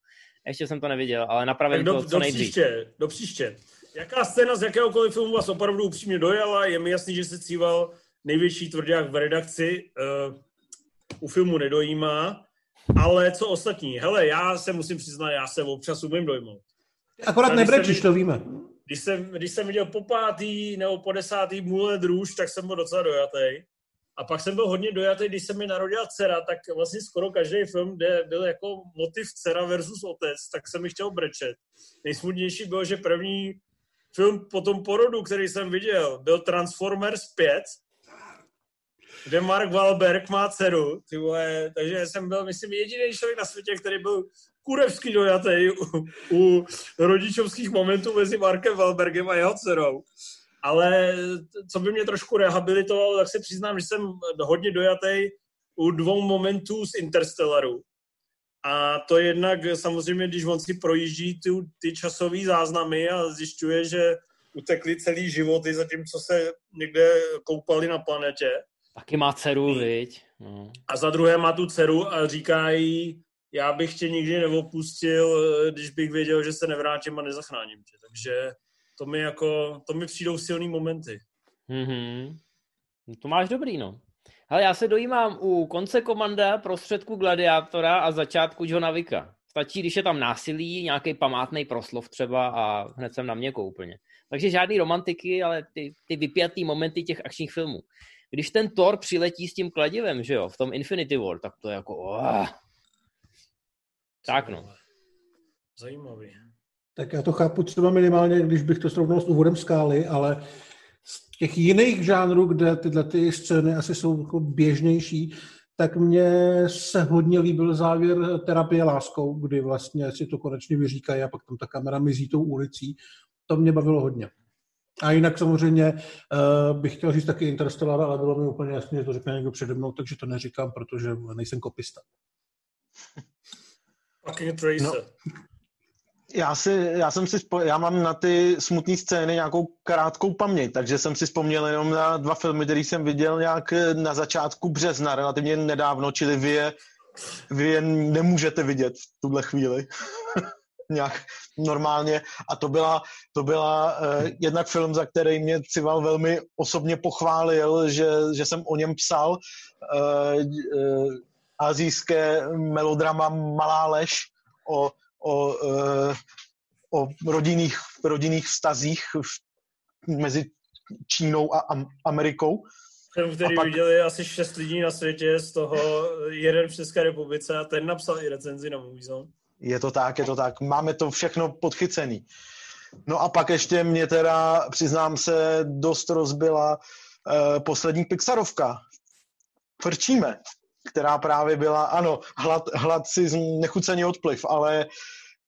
ještě jsem to neviděl, ale napravím do, to co do Příště, do příště. jaká scéna z jakéhokoliv filmu vás opravdu upřímně dojala? Je mi jasný, že se cíval největší tvrdák v redakci. Uh, u filmu nedojímá, ale co ostatní? Hele, já se musím přiznat, já se občas umím dojmout. Akorát nebrečíš, to víme. Když jsem, když jsem viděl po pátý nebo po desátý Můle druž, tak jsem byl docela dojatý. A pak jsem byl hodně dojatý, když se mi narodila dcera, tak vlastně skoro každý film, kde byl jako motiv dcera versus otec, tak jsem mi chtěl brečet. Nejsmutnější bylo, že první film po tom porodu, který jsem viděl, byl Transformers 5, kde Mark Wahlberg má dceru, ty vole, takže jsem byl, myslím, jediný člověk na světě, který byl kurevský dojatý u, u rodičovských momentů mezi Markem Wahlbergem a jeho dcerou. Ale co by mě trošku rehabilitovalo, tak se přiznám, že jsem hodně dojatý u dvou momentů z Interstellaru. A to jednak samozřejmě, když on si projíždí ty, ty časové záznamy a zjišťuje, že utekly celý životy, zatímco se někde koupali na planetě. Taky má dceru, viď? No. A za druhé má tu dceru a říká jí, já bych tě nikdy neopustil, když bych věděl, že se nevrátím a nezachráním tě. Takže to mi jako, to mi přijdou silný momenty. Mm-hmm. No to máš dobrý, no. Ale já se dojímám u konce komanda, prostředku gladiátora a začátku Johna Vika. Stačí, když je tam násilí, nějaký památný proslov třeba a hned jsem na mě úplně. Takže žádný romantiky, ale ty, ty vypjatý momenty těch akčních filmů. Když ten Thor přiletí s tím kladivem, že jo, v tom Infinity War, tak to je jako... Oh. Tak no. Zajímavý. Tak já to chápu třeba minimálně, když bych to srovnal s úvodem skály, ale z těch jiných žánrů, kde tyhle ty scény asi jsou jako běžnější, tak mně se hodně líbil závěr terapie láskou, kdy vlastně si to konečně vyříkají a pak tam ta kamera mizí tou ulicí. To mě bavilo hodně. A jinak samozřejmě uh, bych chtěl říct taky Interstellar, ale bylo mi úplně jasné, že to řekne někdo přede mnou, takže to neříkám, protože nejsem kopista. Fucking Tracer. No, já, si, já jsem si, spo, já mám na ty smutné scény nějakou krátkou paměť, takže jsem si vzpomněl jenom na dva filmy, které jsem viděl nějak na začátku března, relativně nedávno, čili vy je, vy je nemůžete vidět v tuhle chvíli. nějak normálně a to byla, to byla uh, jednak film, za který mě Cival velmi osobně pochválil, že, že jsem o něm psal uh, uh, azijské melodrama Malá lež o o, eh, o rodinných, rodinných vztazích mezi Čínou a Amerikou. Film, který pak... viděli asi šest lidí na světě, z toho jeden v České republice a ten napsal i recenzi na Moviezone. Je to tak, je to tak. Máme to všechno podchycený. No a pak ještě mě teda, přiznám se, dost rozbila uh, poslední Pixarovka. Frčíme která právě byla, ano, hlad, hlad si nechucený odpliv, ale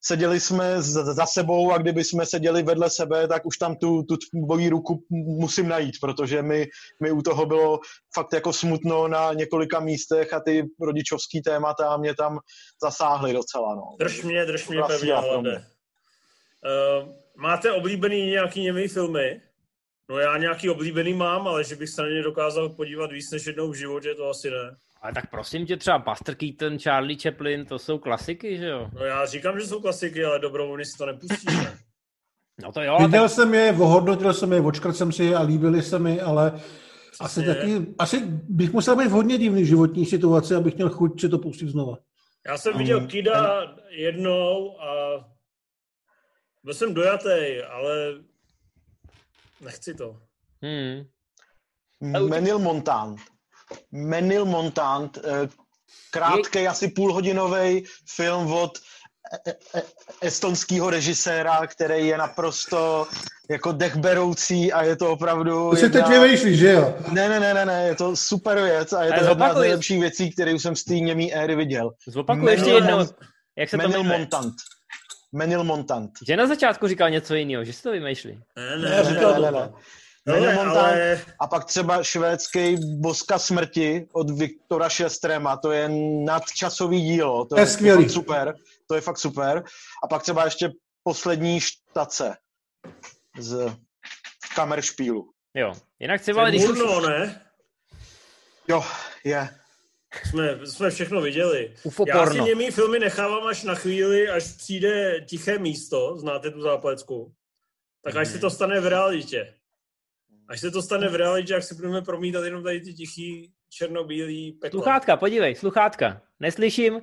seděli jsme za sebou a kdyby jsme seděli vedle sebe, tak už tam tu, tu tvoji ruku musím najít, protože mi, mi u toho bylo fakt jako smutno na několika místech a ty rodičovský témata mě tam zasáhly docela. No. Drž mě, drž mě pevně, hlade. Uh, máte oblíbený nějaký němý filmy? No já nějaký oblíbený mám, ale že bych se na ně dokázal podívat víc než jednou v životě, to asi ne. Ale tak prosím tě, třeba Buster Keaton, Charlie Chaplin, to jsou klasiky, že jo? No já říkám, že jsou klasiky, ale dobrovolně si to nepustíme. No to jo. Viděl tak... jsem je, ohodnotil jsem je, očkrt jsem si je a líbili se mi, ale asi, taky, asi bych musel být v hodně divný životní situaci, abych měl chuť si to pustit znova. Já jsem viděl um, Kida jednou a byl jsem dojatý, ale nechci to. Hmm. Menil Montant. Menil Montant, eh, krátký, asi půlhodinový film od e, e, estonského režiséra, který je naprosto jako dechberoucí a je to opravdu... To si jedna... teď vymýšlíš, že jo? Ne, ne, ne, ne, ne, je to super věc a je to jedna z nejlepších věcí, které jsem z té němý éry viděl. Zopakuj ještě jednou, jak se Menil to Montant. Menil Montant. Že na začátku říkal něco jiného, že si to vymýšlí. Ne, ne, ne, ne, ne, ne. Ne, ale... A pak třeba švédský Boska smrti od Viktora Šestrema, to je nadčasový dílo, to je, je skvělý. Fakt super, to je fakt super. A pak třeba ještě poslední štace z Kameršpílu. Jo, jinak třeba, když... Murno, ne? Jo, je. Jsme, jsme všechno viděli. Ufo Já porno. si němý filmy nechávám až na chvíli, až přijde tiché místo, znáte tu záplecku? Tak až se to stane v realitě. Až se to stane v realitě, jak si budeme promítat jenom tady ty tichý černobílý pekla. Sluchátka, podívej, sluchátka. Neslyším,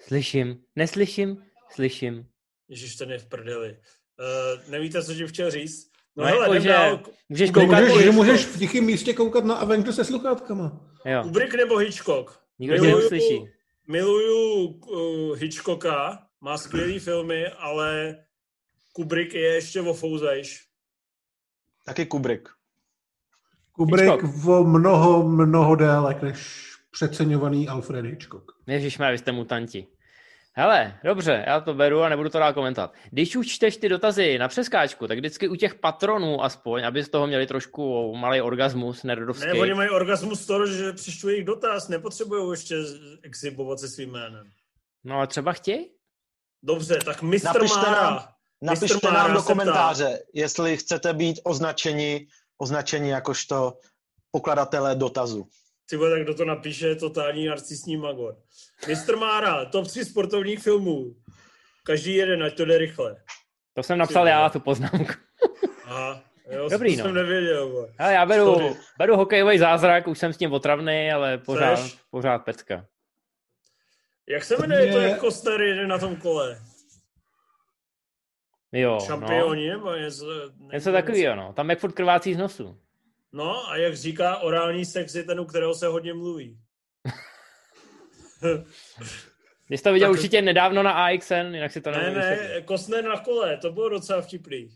slyším, neslyším, slyším. Ježiš, ten je v prdeli. Uh, nevíte, co ti chtěl říct? No, no jako, že můžeš koukat můžeš, že můžeš v tichém místě koukat na Avengers se sluchátkama. Jo. Kubrick nebo Hitchcock? Nikdo tě neuslyší. Miluju uh, Hitchcocka, má skvělý filmy, ale Kubrick je ještě ofouzejš. Taky Kubrick. Kubrick o mnoho, mnoho délek než přeceňovaný Alfred Hitchcock. Ježišmé, vy jste mutanti. Hele, dobře, já to beru a nebudu to dál komentovat. Když už čteš ty dotazy na přeskáčku, tak vždycky u těch patronů aspoň, aby z toho měli trošku malý orgasmus nerdovský. Ne, oni mají orgasmus toho, že přištu jejich dotaz, nepotřebují ještě exhibovat se svým jménem. No ale třeba chtějí? Dobře, tak Mr. Napište Mára. nám, napište Mára nám do komentáře, jestli chcete být označeni, označeni jakožto pokladatelé dotazu. Ty vole, tak kdo to napíše, je totální narcisní magor. Mr. Mára, top 3 sportovních filmů. Každý jeden, ať to jde rychle. To jsem napsal Ty já, tu poznámku. Aha, jo, Dobrý, to no. jsem nevěděl. Hele, já beru, beru hokejový zázrak, už jsem s tím otravný, ale pořád, Chceš? pořád pecka. Jak se jmenuje to, Je- jak Kostner jede na tom kole? Jo, no. Šampioni nebo něco? Něco takového, no. Tam jak furt krvácí z nosu. No a jak říká, orální sex je ten, u kterého se hodně mluví. Jsi to viděl Tak- určitě nedávno na AXN, jinak si to Ne, ne, Kostner na kole, to bylo docela vtipný.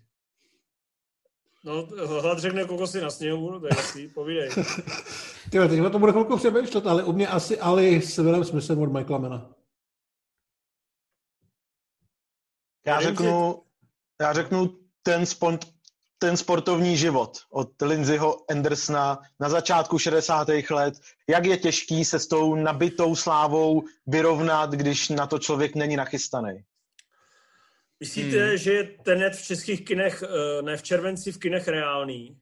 No, hlad řekne kokosy na sněhu, no to je jasný, povídej. Tyhle, teď to bude chvilku přemýšlet, ale u mě asi Ali s Willem Smithem od Michaela Mana. Já řeknu, já řeknu ten, spont, ten sportovní život od Lindsayho Andersona na začátku 60. let. Jak je těžký se s tou nabitou slávou vyrovnat, když na to člověk není nachystaný. Myslíte, Hmm. že je Tenet v českých kinech, eh, ne v červenci v kinech reálný?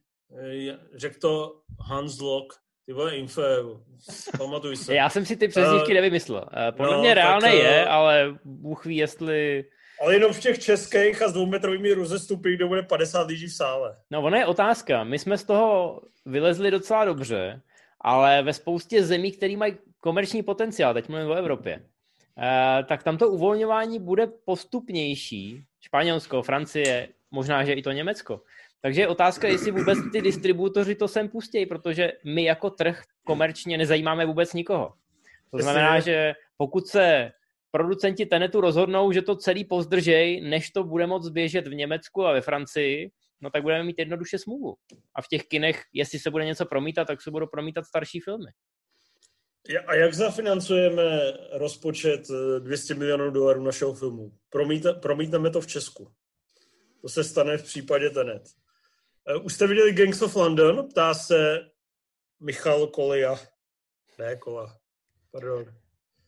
Eh, Řekl to Hans Lok, ty vole info, pamatuj se. Já jsem si ty přezdívky Eh, nevymyslel. Eh, Podle no, mě reálné eh, je, ale Bůh ví, jestli... Ale jenom v těch českých a s dvoumetrovými rozestupy, kde bude 50 lidí v sále. No ono je otázka. My jsme z toho vylezli docela dobře, ale ve spoustě zemí, které mají komerční potenciál, teď mluvím o Evropě, eh, tak tam to uvolňování bude postupnější. Španělsko, Francie, možná, že i to Německo. Takže je otázka, jestli vůbec ty distributoři to sem pustějí, protože my jako trh komerčně nezajímáme vůbec nikoho. To znamená, že pokud se producenti Tenetu rozhodnou, že to celý pozdržej, než to bude moc běžet v Německu a ve Francii, no tak budeme mít jednoduše smůlu. A v těch kinech, jestli se bude něco promítat, tak se budou promítat starší filmy. A jak zafinancujeme rozpočet eh, 200 milionů dolarů našeho filmu? Promíta, promítneme to v Česku. To se stane v případě Tenet. Eh, Už jste viděli Gangs of London? Ptá se Michal Kolia. Ne, Kola. Pardon.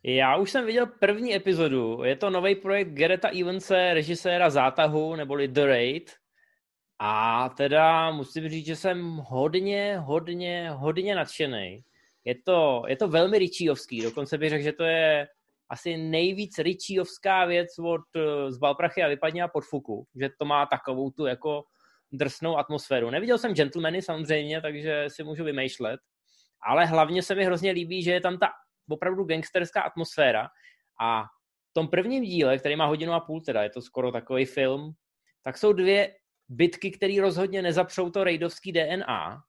Já už jsem viděl první epizodu. Je to nový projekt Gereta Evanse, režiséra Zátahu, neboli The Raid. A teda musím říct, že jsem hodně, hodně, hodně nadšený. Je to, je to velmi Richiovský, dokonce bych řekl, že to je asi nejvíc Richiovská věc od eh, z Balprachy a vypadně a podfuku, že to má takovou tu jako drsnou atmosféru. Neviděl jsem Gentlemany samozřejmě, takže si můžu vymýšlet, ale hlavně se mi hrozně líbí, že je tam ta opravdu gangsterská atmosféra a v tom prvním díle, který má hodinu a půl, teda je to skoro takový film, tak jsou dvě bitky, které rozhodně nezapřou to raidovský DNA,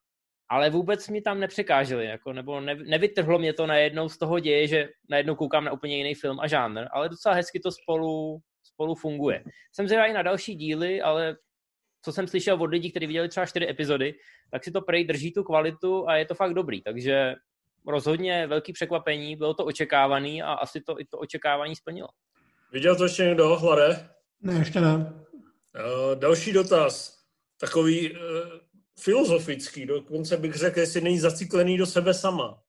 ale vůbec mi tam nepřekážely, jako, nebo ne, nevytrhlo mě to najednou z toho děje, že najednou koukám na úplně jiný film a žánr, ale docela hezky to spolu, spolu funguje. Jsem zvědavý na další díly, ale co jsem slyšel od lidí, kteří viděli třeba čtyři epizody, tak si to prej drží tu kvalitu a je to fakt dobrý, takže rozhodně velký překvapení, bylo to očekávaný a asi to i to očekávání splnilo. Viděl to ještě někdo, Hlade? Ne, ještě ne. Uh, další dotaz. Takový uh, filozofický, dokonce bych řekl, jestli není zaciklený do sebe sama.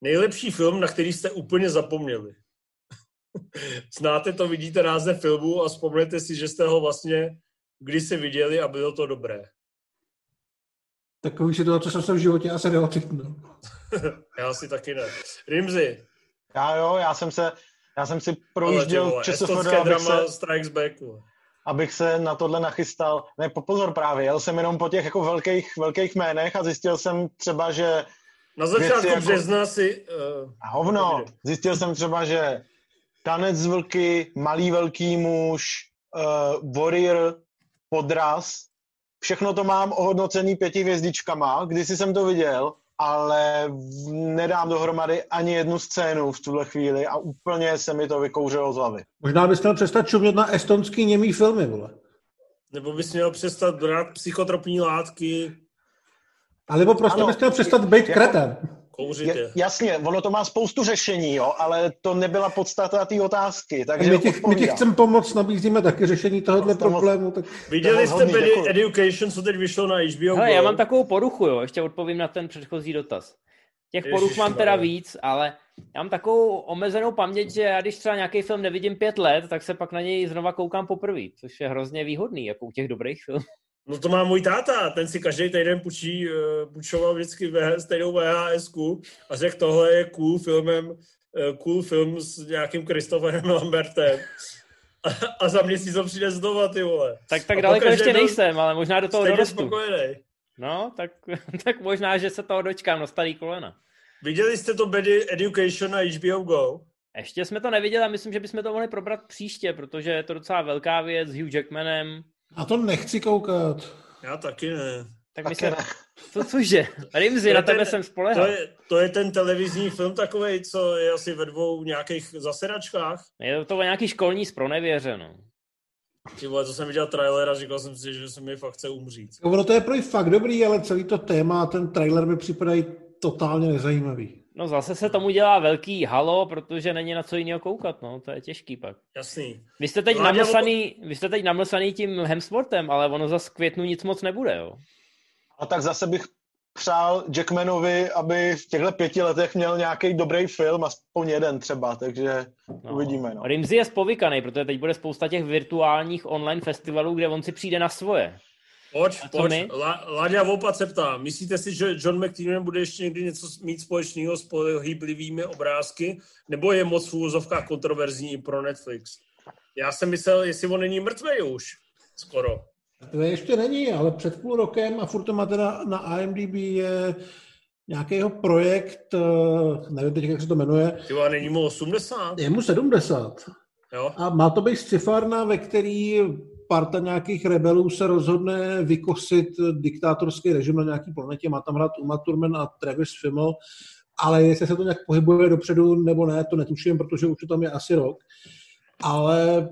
Nejlepší film, na který jste úplně zapomněli. Znáte to, vidíte název filmu a vzpomněte si, že jste ho vlastně kdysi viděli a bylo to dobré. Takový situace jsem se v životě asi neocitnul. Já si taky ne. Rimzi, Já jo, já jsem se, já jsem si projížděl ČSFD, abych se, Strikes Back. vole. abych se na tohle nachystal. Ne, pozor právě, jel jsem jenom po těch jako velkých, velkých jménech a zjistil jsem třeba, že na začátku jako... března si... Uh, hovno, zjistil jsem třeba, že Tanec z vlky, Malý velký muž, uh, Warrior, Podraz, všechno to mám ohodnocený pěti hvězdičkama, kdysi jsem to viděl, ale nedám dohromady ani jednu scénu v tuhle chvíli a úplně se mi to vykouřilo z hlavy. Možná bys měl přestat čumět na estonský němý filmy, vole. Nebo bys měl přestat brát psychotropní látky. A nebo prostě ano, bys měl přestat být jako, kreten. Kouřitě. Jasně, ono to má spoustu řešení, jo, ale to nebyla podstata té otázky. Takže my, těch, my těch chceme pomoct, nabízíme taky řešení tohohle problému. Tak... Viděli jste Bady Education, co teď vyšlo na HBO? Hele, já mám takovou poruchu, jo, ještě odpovím na ten předchozí dotaz. Těch Ježiš, poruch mám teda víc, ale já mám takovou omezenou paměť, že já když třeba nějaký film nevidím pět let, tak se pak na něj znova koukám poprvé, což je hrozně výhodný, jako u těch dobrých filmů. No to má můj táta, ten si každý týden půjčí, uh, půjčoval vždycky ve stejnou VHS a řekl, tohle je cool filmem, uh, cool film s nějakým Christopherem Lambertem. A, a za měsíc ho přijde znova, ty vole. Tak, tak daleko ještě nejsem, ale možná do toho dorostu. Spokojený. No, tak, tak možná, že se toho dočkám na starý kolena. Viděli jste to Bad Education na HBO Go? Ještě jsme to neviděli a myslím, že bychom to mohli probrat příště, protože je to docela velká věc s Hugh Jackmanem, a to nechci koukat. Já taky ne. Tak my se... Co, cože? Rimzi, na tebe ten, jsem spolehal. To je, to je ten televizní film takový, co je asi ve dvou nějakých zasedačkách. Je to nějaký školní zpronevěře, no. Ty vole, to jsem viděl trailer a říkal jsem si, že se mi fakt chce umřít. Ono to je pro fakt dobrý, ale celý to téma, ten trailer mi připadají totálně nezajímavý. No zase se tomu dělá velký halo, protože není na co jiného koukat, no, to je těžký pak. Jasný. Vy jste teď, no, namlsaný, vy jste teď namlsaný tím Hemsworthem, ale ono za květnu nic moc nebude, jo. A tak zase bych přál Jackmanovi, aby v těchto pěti letech měl nějaký dobrý film, aspoň jeden třeba, takže no. uvidíme. No. Rimsey je spovykaný, protože teď bude spousta těch virtuálních online festivalů, kde on si přijde na svoje. Pojď, pojď. La, Láďa Vopat se ptá, myslíte si, že John McTiernan bude ještě někdy něco mít společného s pohyblivými obrázky, nebo je moc v úvozovkách kontroverzní i pro Netflix? Já jsem myslel, jestli on není mrtvý už, skoro. To ještě není, ale před půl rokem, a furt to má teda na IMDb, je nějakého projekt, eh, nevím teď, jak se to jmenuje. Tyva, není mu 80? Je mu 70. Jo. A má to být scifárna, ve který parta nějakých rebelů se rozhodne vykosit diktátorský režim na nějaký planetě. Má tam hrát Uma Thurman a Travis Fimmel, ale jestli se to nějak pohybuje dopředu nebo ne, to netuším, protože už to tam je asi rok. Ale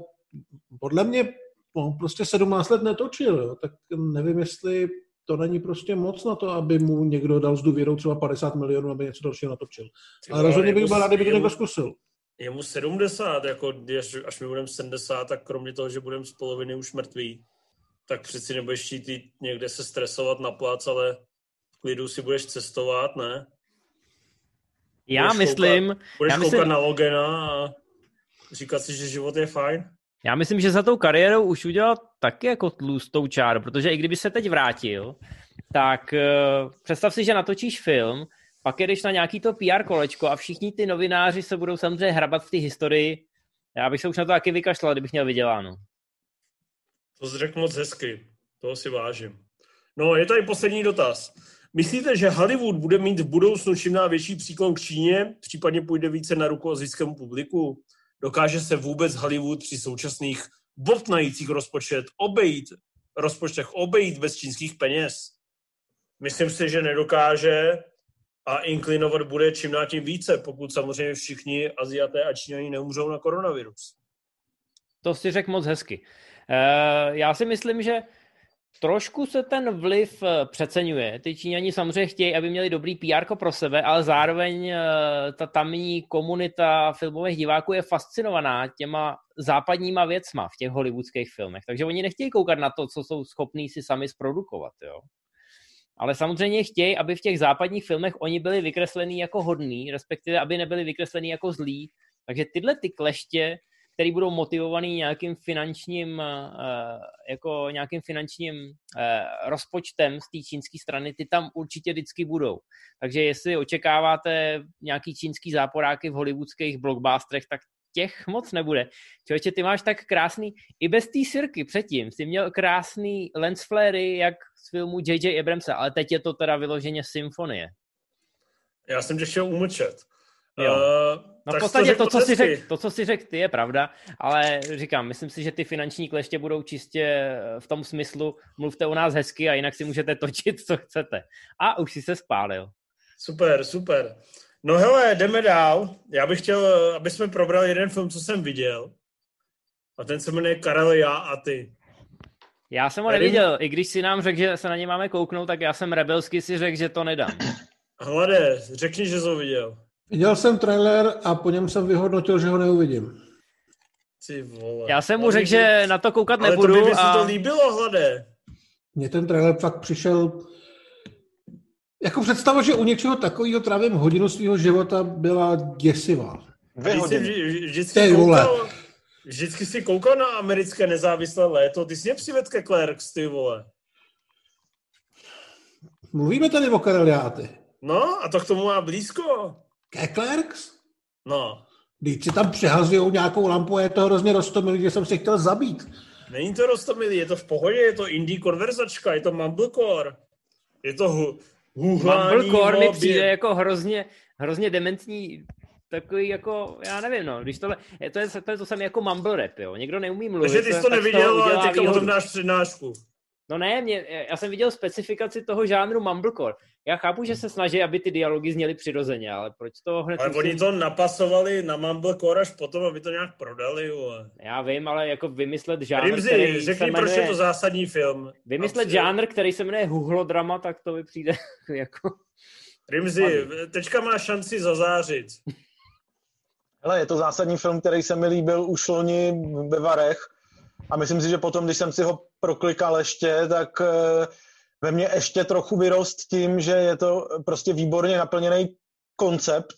podle mě on prostě 17 let netočil, jo, tak nevím, jestli to není prostě moc na to, aby mu někdo dal s důvěrou třeba 50 milionů, aby něco dalšího natočil. Ale rozhodně bych byl rád, kdyby to někdo zkusil je mu 70, jako až, až my budeme 70, tak kromě toho, že budeme z poloviny už mrtví, tak přeci nebudeš chtít jít někde se stresovat na plac, ale v klidu si budeš cestovat, ne? Já budeš myslím... Koukat, budeš já koukat myslím, na Logena a říkat si, že život je fajn. Já myslím, že za tou kariérou už udělal taky jako tlustou čáru, protože i kdyby se teď vrátil, tak uh, představ si, že natočíš film, pak jedeš na nějaký to PR kolečko a všichni ty novináři se budou samozřejmě hrabat v té historii. Já bych se už na to taky vykašlal, kdybych měl vyděláno. To jsi řekl moc hezky. Toho si vážím. No, je tady poslední dotaz. Myslíte, že Hollywood bude mít v budoucnu čím větší příklon k Číně, případně půjde více na ruku azijskému publiku? Dokáže se vůbec Hollywood při současných bobtnajících rozpočet obejít, rozpočtech obejít bez čínských peněz? Myslím si, že nedokáže a inklinovat bude čím dál tím více, pokud samozřejmě všichni Aziaté a Číňani neumřou na koronavirus. To si řekl moc hezky. Eh, já si myslím, že trošku se ten vliv eh, přeceňuje. Ty Číňani samozřejmě chtějí, aby měli dobrý PR pro sebe, ale zároveň eh, ta tamní komunita filmových diváků je fascinovaná těma západníma věcma v těch hollywoodských filmech. Takže oni nechtějí koukat na to, co jsou schopní si sami zprodukovat. Jo? Ale samozřejmě chtějí, aby v těch západních filmech oni byli vykreslení jako hodní, respektive aby nebyli vykreslení jako zlí. Takže tyhle ty kleště, které budou motivovaný nějakým finančním, eh, jako nějakým finančním eh, rozpočtem z té čínské strany, ty tam určitě vždycky budou. Takže jestli očekáváte nějaký čínský záporáky v hollywoodských blockbusterech, tak těch moc nebude. Člověče, ty máš tak krásný, i bez té sirky předtím, jsi měl krásný lens flary, jak z filmu J.J. Abramsa, ale teď je to teda vyloženě symfonie. Já jsem tě chtěl umlčet. Jo. Uh, no v podstatě to, to, co si řek, to, co si řekl, ty je pravda, ale říkám, myslím si, že ty finanční kleště budou čistě eh, v tom smyslu, mluvte o nás hezky a jinak si můžete točit, co chcete. A už si se spálil. Super, super. No hele, jdeme dál. Já bych chtěl, aby jsme probrali jeden film, co jsem viděl. A ten se jmenuje Karel, já a ty. Já jsem ho neviděl, i když si nám řekl, že se na ně máme kouknout, tak já jsem rebelsky si řekl, že to nedám. Hlade, řekni, že jsi ho viděl. Viděl jsem trailer a po něm jsem vyhodnotil, že ho neuvidím. Ty vole. Já jsem mu řekl, že na to koukat ale nebudu. Ale to by a... se to líbilo, hlade. Mně ten trailer fakt přišel... Jako představa, že u něčeho takového trávím hodinu svého života byla děsivá. Vždycky, vždycky, koukal, vždycky si koukal na americké nezávislé léto. Ty jsi mě přived ke Clerks, ty vole. Mluvíme tady o Kareliáty. No, a to k tomu má blízko. Ke Clerks? No. Když si tam přehazují nějakou lampu a je to hrozně roztomilý, že jsem si chtěl zabít. Není to roztomilý, je to v pohodě, je to indie konverzačka, je to mumblecore. Je to hu, Mumblecore mi přijde jako hrozně, hrozně dementní takový jako, já nevím, no, když tohle, to je to, je to samé jako mumble rap, jo, někdo neumí mluvit. Takže ty jsi to neviděl, ale teďka o tom dáš přednášku. No ne, mě, já jsem viděl specifikaci toho žánru mumblecore. Já chápu, že se snaží, aby ty dialogy zněly přirozeně, ale proč to hned... Ale oni to napasovali na mumblecore až potom, aby to nějak prodali. Ale... Já vím, ale jako vymyslet žánr, Rimzi, který řekni, se jmenuje... proč je to zásadní film. Vymyslet žánr, který se jmenuje huhlodrama, tak to mi přijde jako... Rimzi, teďka máš šanci zazářit. Hele, je to zásadní film, který se mi líbil už loni ve Varech a myslím si, že potom, když jsem si ho proklikal ještě, tak eh, ve mně ještě trochu vyrost tím, že je to prostě výborně naplněný koncept,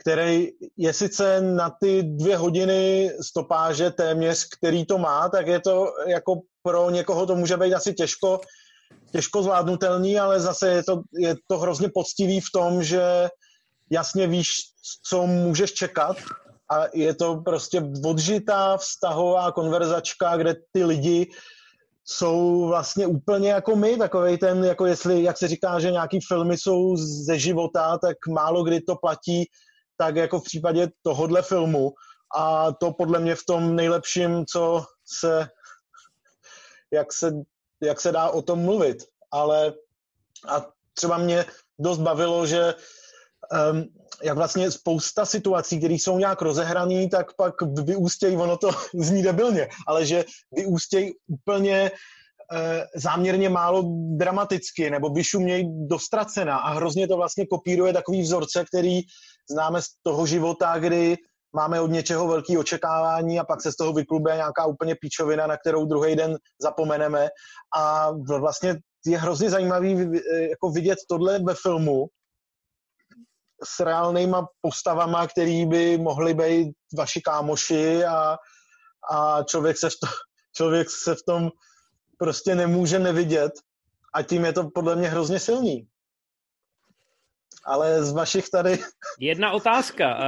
který je sice na ty dvě hodiny stopáže téměř, který to má, tak je to jako pro někoho to může být asi těžko, těžko zvládnutelný, ale zase je to, je to hrozně poctivý v tom, že jasně víš, co můžeš čekat a je to prostě odžitá vztahová konverzačka, kde ty lidi jsou vlastně úplně jako my, takovej ten, jako jestli, jak se říká, že nějaký filmy jsou ze života, tak málo kdy to platí tak jako v případě tohohle filmu a to podle mě v tom nejlepším, co se, jak se, jak se dá o tom mluvit. Ale a třeba mě dost bavilo, že jak vlastně spousta situací, které jsou nějak rozehrané, tak pak vyústějí, ono to zní debilně, ale že vyústějí úplně e, záměrně málo dramaticky, nebo vyšumějí dostracena a hrozně to vlastně kopíruje takový vzorce, který známe z toho života, kdy máme od něčeho velký očekávání a pak se z toho vyklube nějaká úplně píčovina, na kterou druhý den zapomeneme. A vlastně je hrozně zajímavý e, jako vidět tohle ve filmu, s reálnýma postavama, který by mohli být vaši kámoši a, a člověk, se v to, člověk se v tom prostě nemůže nevidět a tím je to podle mě hrozně silný. Ale z vašich tady... Jedna otázka.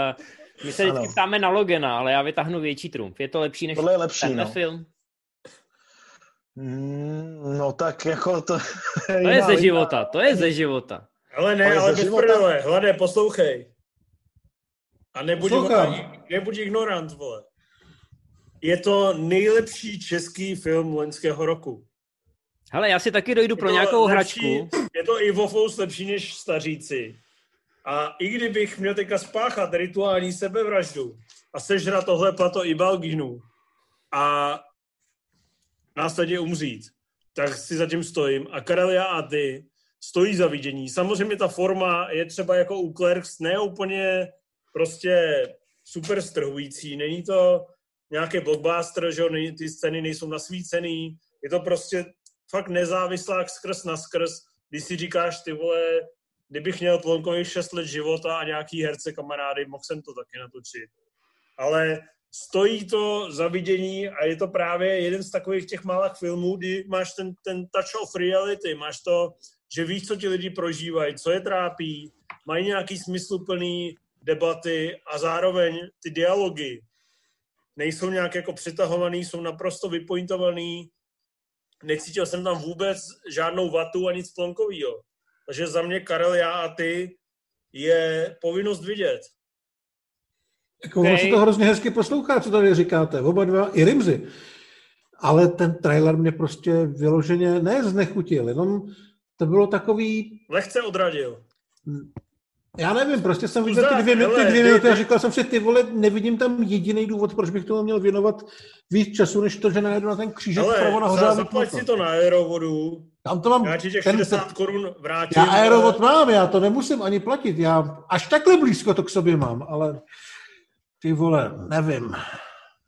My se vždycky ptáme na Logena, ale já vytáhnu větší trumf. Je to lepší než Tohle je lepší, tenhle no. film? Mm, no tak jako to... To je ze života, to je ze života. Ale ne, ale, ale bez prdele. Hlade, poslouchej. A nebuď, nebuď ignorant, vole. Je to nejlepší český film loňského roku. Hele, já si taky dojdu je pro nějakou lepší, hračku. Je to i Vofous lepší než staříci. A i kdybych měl teďka spáchat rituální sebevraždu a sežrat tohle plato i Balginu a následně umřít, tak si zatím stojím. A Karelia a ty stojí za vidění. Samozřejmě ta forma je třeba jako u Clerks ne úplně prostě super strhující. Není to nějaký blockbuster, že ty scény nejsou nasvícený. Je to prostě fakt nezávislá skrz na skrz, když si říkáš, ty vole, kdybych měl plonkových 6 let života a nějaký herce kamarády, mohl jsem to taky natočit. Ale stojí to za vidění a je to právě jeden z takových těch malých filmů, kdy máš ten, ten touch of reality, máš to že víš, co ti lidi prožívají, co je trápí, mají nějaký smysluplný debaty a zároveň ty dialogy nejsou nějak jako přitahovaný, jsou naprosto vypointovaný. Necítil jsem tam vůbec žádnou vatu a nic plonkovýho. Takže za mě Karel, já a ty je povinnost vidět. Jako okay. se to hrozně hezky poslouchá, co tady říkáte. Oba dva, i Rimzy. Ale ten trailer mě prostě vyloženě ne znechutil, jenom to bylo takový... Lehce odradil. Já nevím, prostě jsem viděl ty dvě, ty dvě minuty a říkal jsem si, ty vole, nevidím tam jediný důvod, proč bych tomu měl věnovat víc času, než to, že najedu na ten křížek hele, vpravo nahoře. Za, zaplať si to na aerovodu, tam to mám, já ti těch 60 korun vrátím. Já aerovod mám, já to nemusím ani platit, já až takhle blízko to k sobě mám, ale ty vole, nevím.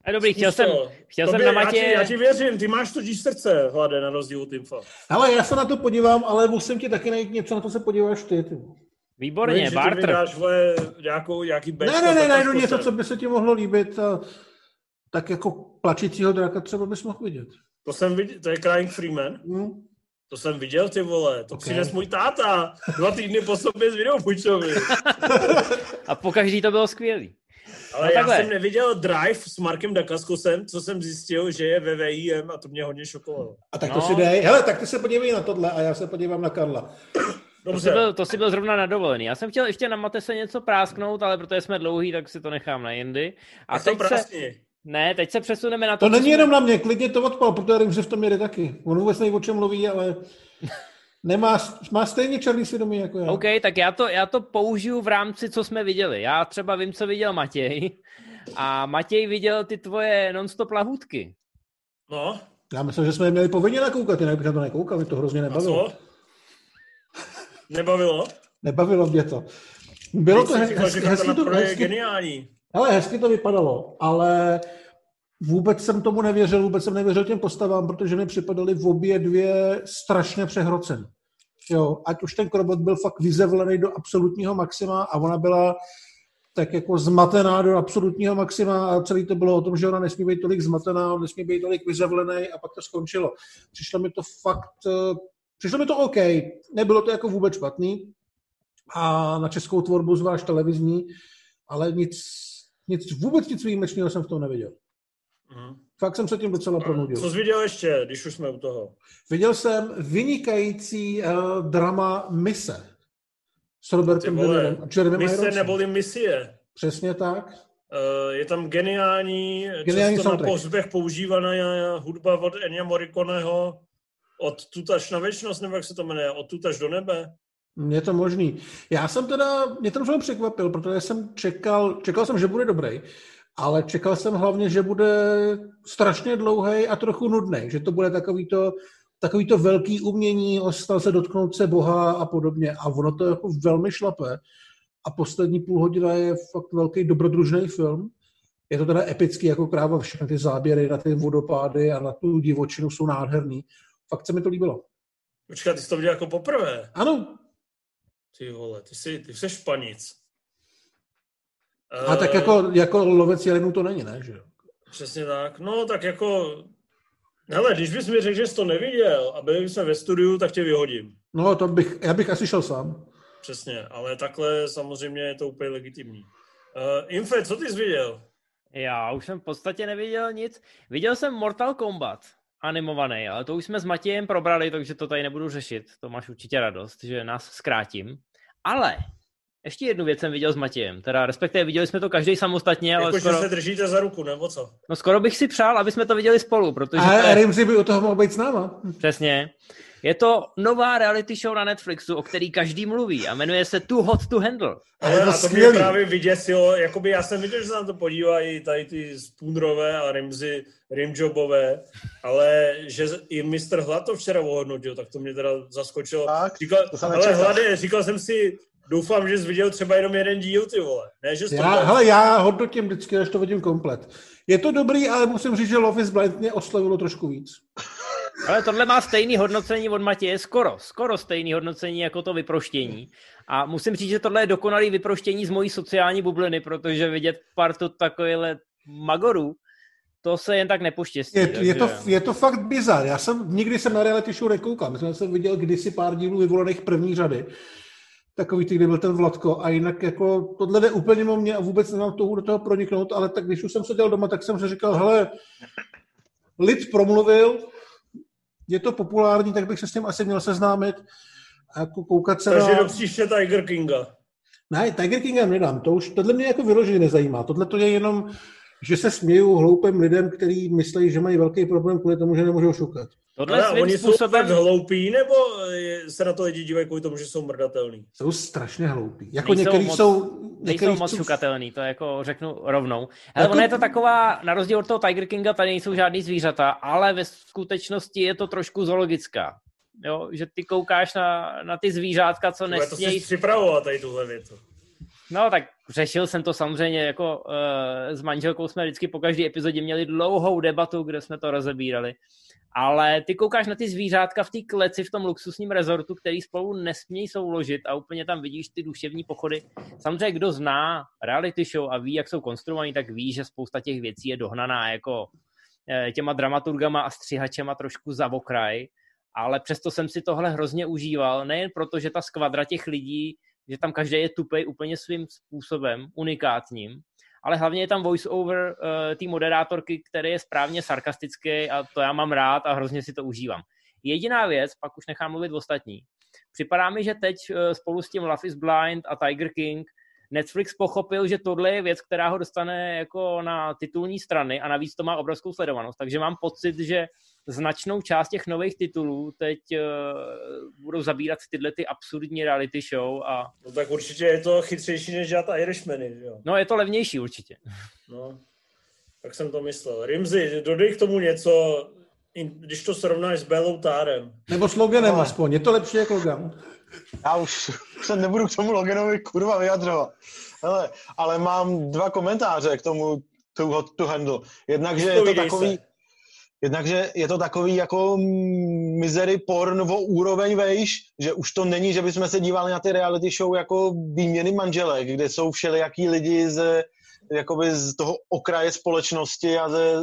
A dobrý, chtěl jsem, chtěl jsem na Matě... Já ti, já ti věřím, ty máš totiž srdce, hlade, na rozdíl od Infa. Ale já se na to podívám, ale musím ti taky najít něco, na to se podíváš ty. ty. Výborně, no, barter. Vydáš, vole, nějakou, nějaký ne, ne, ne, najdu něco, co by se ti mohlo líbit. A, tak jako plačícího draka třeba bys mohl vidět. To jsem viděl, to je Crying Freeman. Hmm. To jsem viděl, ty vole, to okay. přines můj táta. Dva týdny po sobě s videopůjčovi. a po každý to bylo skvělý. Ale no já takhle. jsem neviděl Drive s Markem Dakaskosem, co jsem zjistil, že je ve VIM a to mě hodně šokovalo. A tak to no. si dej. Hele, tak ty se podívej na tohle a já se podívám na Karla. Dobře. To jsi, byl, to jsi byl zrovna na dovolený. Já jsem chtěl ještě na Mate se něco prásknout, ale protože jsme dlouhý, tak si to nechám na jindy. A teď se, ne, teď se přesuneme na to. To není jsme... jenom na mě, klidně to odpal, protože vím, že v tom jede taky. On vůbec neví, o čem mluví, ale nemá, má stejně černý svědomí jako já. OK, tak já to, já to použiju v rámci, co jsme viděli. Já třeba vím, co viděl Matěj. A Matěj viděl ty tvoje non-stop lahůdky. No. Já myslím, že jsme je měli povinně nakoukat, jinak bych na to nekoukal, mě to hrozně nebavilo. A co? Nebavilo? Nebavilo mě to. Bylo to, hezky, hezky, hezky, to, hezky, geniální. Ale hezky to vypadalo, ale vůbec jsem tomu nevěřil, vůbec jsem nevěřil těm postavám, protože mi připadaly v obě dvě strašně přehrocen. Jo, ať už ten krobot byl fakt vyzevlený do absolutního maxima a ona byla tak jako zmatená do absolutního maxima a celý to bylo o tom, že ona nesmí být tolik zmatená, nesmí být tolik vyzevlený a pak to skončilo. Přišlo mi to fakt, eh, přišlo mi to OK, nebylo to jako vůbec špatný a na českou tvorbu, zvlášť televizní, ale nic, nic vůbec nic výjimečného jsem v tom neviděl. Mm. Fakt jsem se tím docela pronudil. Co jsi viděl ještě, když už jsme u toho? Viděl jsem vynikající uh, drama Mise s Robertem Dennerem a Jeremy Mise Ironsem. neboli misie. Přesně tak. Uh, je tam geniální, geniální často soundtrack. na pohřbech používaná hudba od Enya Morriconeho od tutaž na věčnost, nebo jak se to jmenuje, od tutaž do nebe. Je to možný. Já jsem teda, mě ten film překvapil, protože jsem čekal, čekal jsem, že bude dobrý, ale čekal jsem hlavně, že bude strašně dlouhý a trochu nudný, že to bude takový to, takový to velký umění, ostal se dotknout se Boha a podobně. A ono to jako velmi šlape. A poslední půl hodina je fakt velký dobrodružný film. Je to teda epický jako kráva, všechny ty záběry na ty vodopády a na tu divočinu jsou nádherný. Fakt se mi to líbilo. Počkat, ty jsi to viděl jako poprvé? Ano. Ty vole, ty jsi, ty jsi španic. A tak jako, jako lovec jelenů to není, ne? Že? Přesně tak. No, tak jako... Hele, když bys mi řekl, že jsi to neviděl a byli jsme ve studiu, tak tě vyhodím. No, to bych, já bych asi šel sám. Přesně, ale takhle samozřejmě je to úplně legitimní. Uh, Infe, co ty jsi viděl? Já už jsem v podstatě neviděl nic. Viděl jsem Mortal Kombat animovaný, ale to už jsme s Matějem probrali, takže to tady nebudu řešit. To máš určitě radost, že nás zkrátím. Ale ještě jednu věc jsem viděl s Matějem, teda respektive viděli jsme to každý samostatně, ale jako, skoro... že se držíte za ruku, nebo co? No skoro bych si přál, aby jsme to viděli spolu, protože... A je... Rimzi by u toho mohl být s náma. Přesně. Je to nová reality show na Netflixu, o který každý mluví a jmenuje se Too Hot to Handle. Ale to, to mě právě vyděsilo, jakoby já jsem viděl, že se na to podívají tady ty Spoonrové a Rimzy, Rimjobové, ale že i Mr. Hlad to včera ohodnotil, tak to mě teda zaskočilo. Tak, říkal, ale Hlade, říkal jsem si, doufám, že jsi viděl třeba jenom jeden díl, ty vole. Ne, že já, to hele, já hodnotím vždycky, až to vidím komplet. Je to dobrý, ale musím říct, že Love is Blind mě oslovilo trošku víc. Ale tohle má stejný hodnocení od Matěje, skoro, skoro stejný hodnocení jako to vyproštění. A musím říct, že tohle je dokonalý vyproštění z mojí sociální bubliny, protože vidět partu takovýhle magorů, to se jen tak nepoštěstí. Je, takže... je, to, je to fakt bizar. Já jsem nikdy jsem na reality show nekoukal. Myslím, že jsem viděl kdysi pár dílů vyvolených první řady. Takový ty, kde byl ten Vladko a jinak jako tohle jde úplně o mě a vůbec nemám toho do toho proniknout, ale tak když už jsem seděl doma, tak jsem si říkal, hele, lid promluvil, je to populární, tak bych se s tím asi měl seznámit a jako koukat se Takže na... do příště Tiger Kinga. Ne, Tiger Kinga nedám, to už, tohle mě jako vyloženě nezajímá. Tohle to je jenom, že se směju hloupým lidem, kteří myslí, že mají velký problém kvůli tomu, že nemůžou šukat. Tohle Ale oni způsobem... jsou tak hloupí, nebo se na to lidi dívají kvůli tomu, že jsou mrdatelní? Jsou strašně hloupí. Jako nejsou některý moc, jsou... Některý nejsou moc jsou... šukatelný, to jako řeknu rovnou. Ale jako... ono je to taková, na rozdíl od toho Tiger Kinga, tady nejsou žádný zvířata, ale ve skutečnosti je to trošku zoologická. Jo, že ty koukáš na, na ty zvířátka, co nesmějí... To si připravovat tady tuhle věc. No tak řešil jsem to samozřejmě jako uh, s manželkou jsme vždycky po každé epizodě měli dlouhou debatu, kde jsme to rozebírali. Ale ty koukáš na ty zvířátka v té kleci v tom luxusním rezortu, který spolu nesmějí souložit a úplně tam vidíš ty duševní pochody. Samozřejmě, kdo zná reality show a ví, jak jsou konstruovaný, tak ví, že spousta těch věcí je dohnaná jako eh, těma dramaturgama a střihačema trošku za okraj, ale přesto jsem si tohle hrozně užíval, nejen proto, že ta skvadra těch lidí že tam každý je tupej úplně svým způsobem, unikátním, ale hlavně je tam voice-over uh, té moderátorky, který je správně sarkastický a to já mám rád a hrozně si to užívám. Jediná věc, pak už nechám mluvit ostatní. Připadá mi, že teď uh, spolu s tím Love is Blind a Tiger King Netflix pochopil, že tohle je věc, která ho dostane jako na titulní strany a navíc to má obrovskou sledovanost. Takže mám pocit, že značnou část těch nových titulů teď uh, budou zabírat tyhle ty absurdní reality show. A... No tak určitě je to chytřejší než dělat Irishmany, jo? No je to levnější určitě. No, tak jsem to myslel. Rimzi, dodej k tomu něco, když to srovnáš s Bellou Tárem. Nebo s Loganem no. aspoň, je to lepší jako Logan. Já už se nebudu k tomu Loganovi kurva vyjadřovat. Hele, ale mám dva komentáře k tomu tu to handle. Jednak, že je to takový... Se. Jednakže je to takový jako mizery porn o úroveň vejš, že už to není, že bychom se dívali na ty reality show jako výměny manželek, kde jsou všelijaký lidi z, jakoby z toho okraje společnosti a ze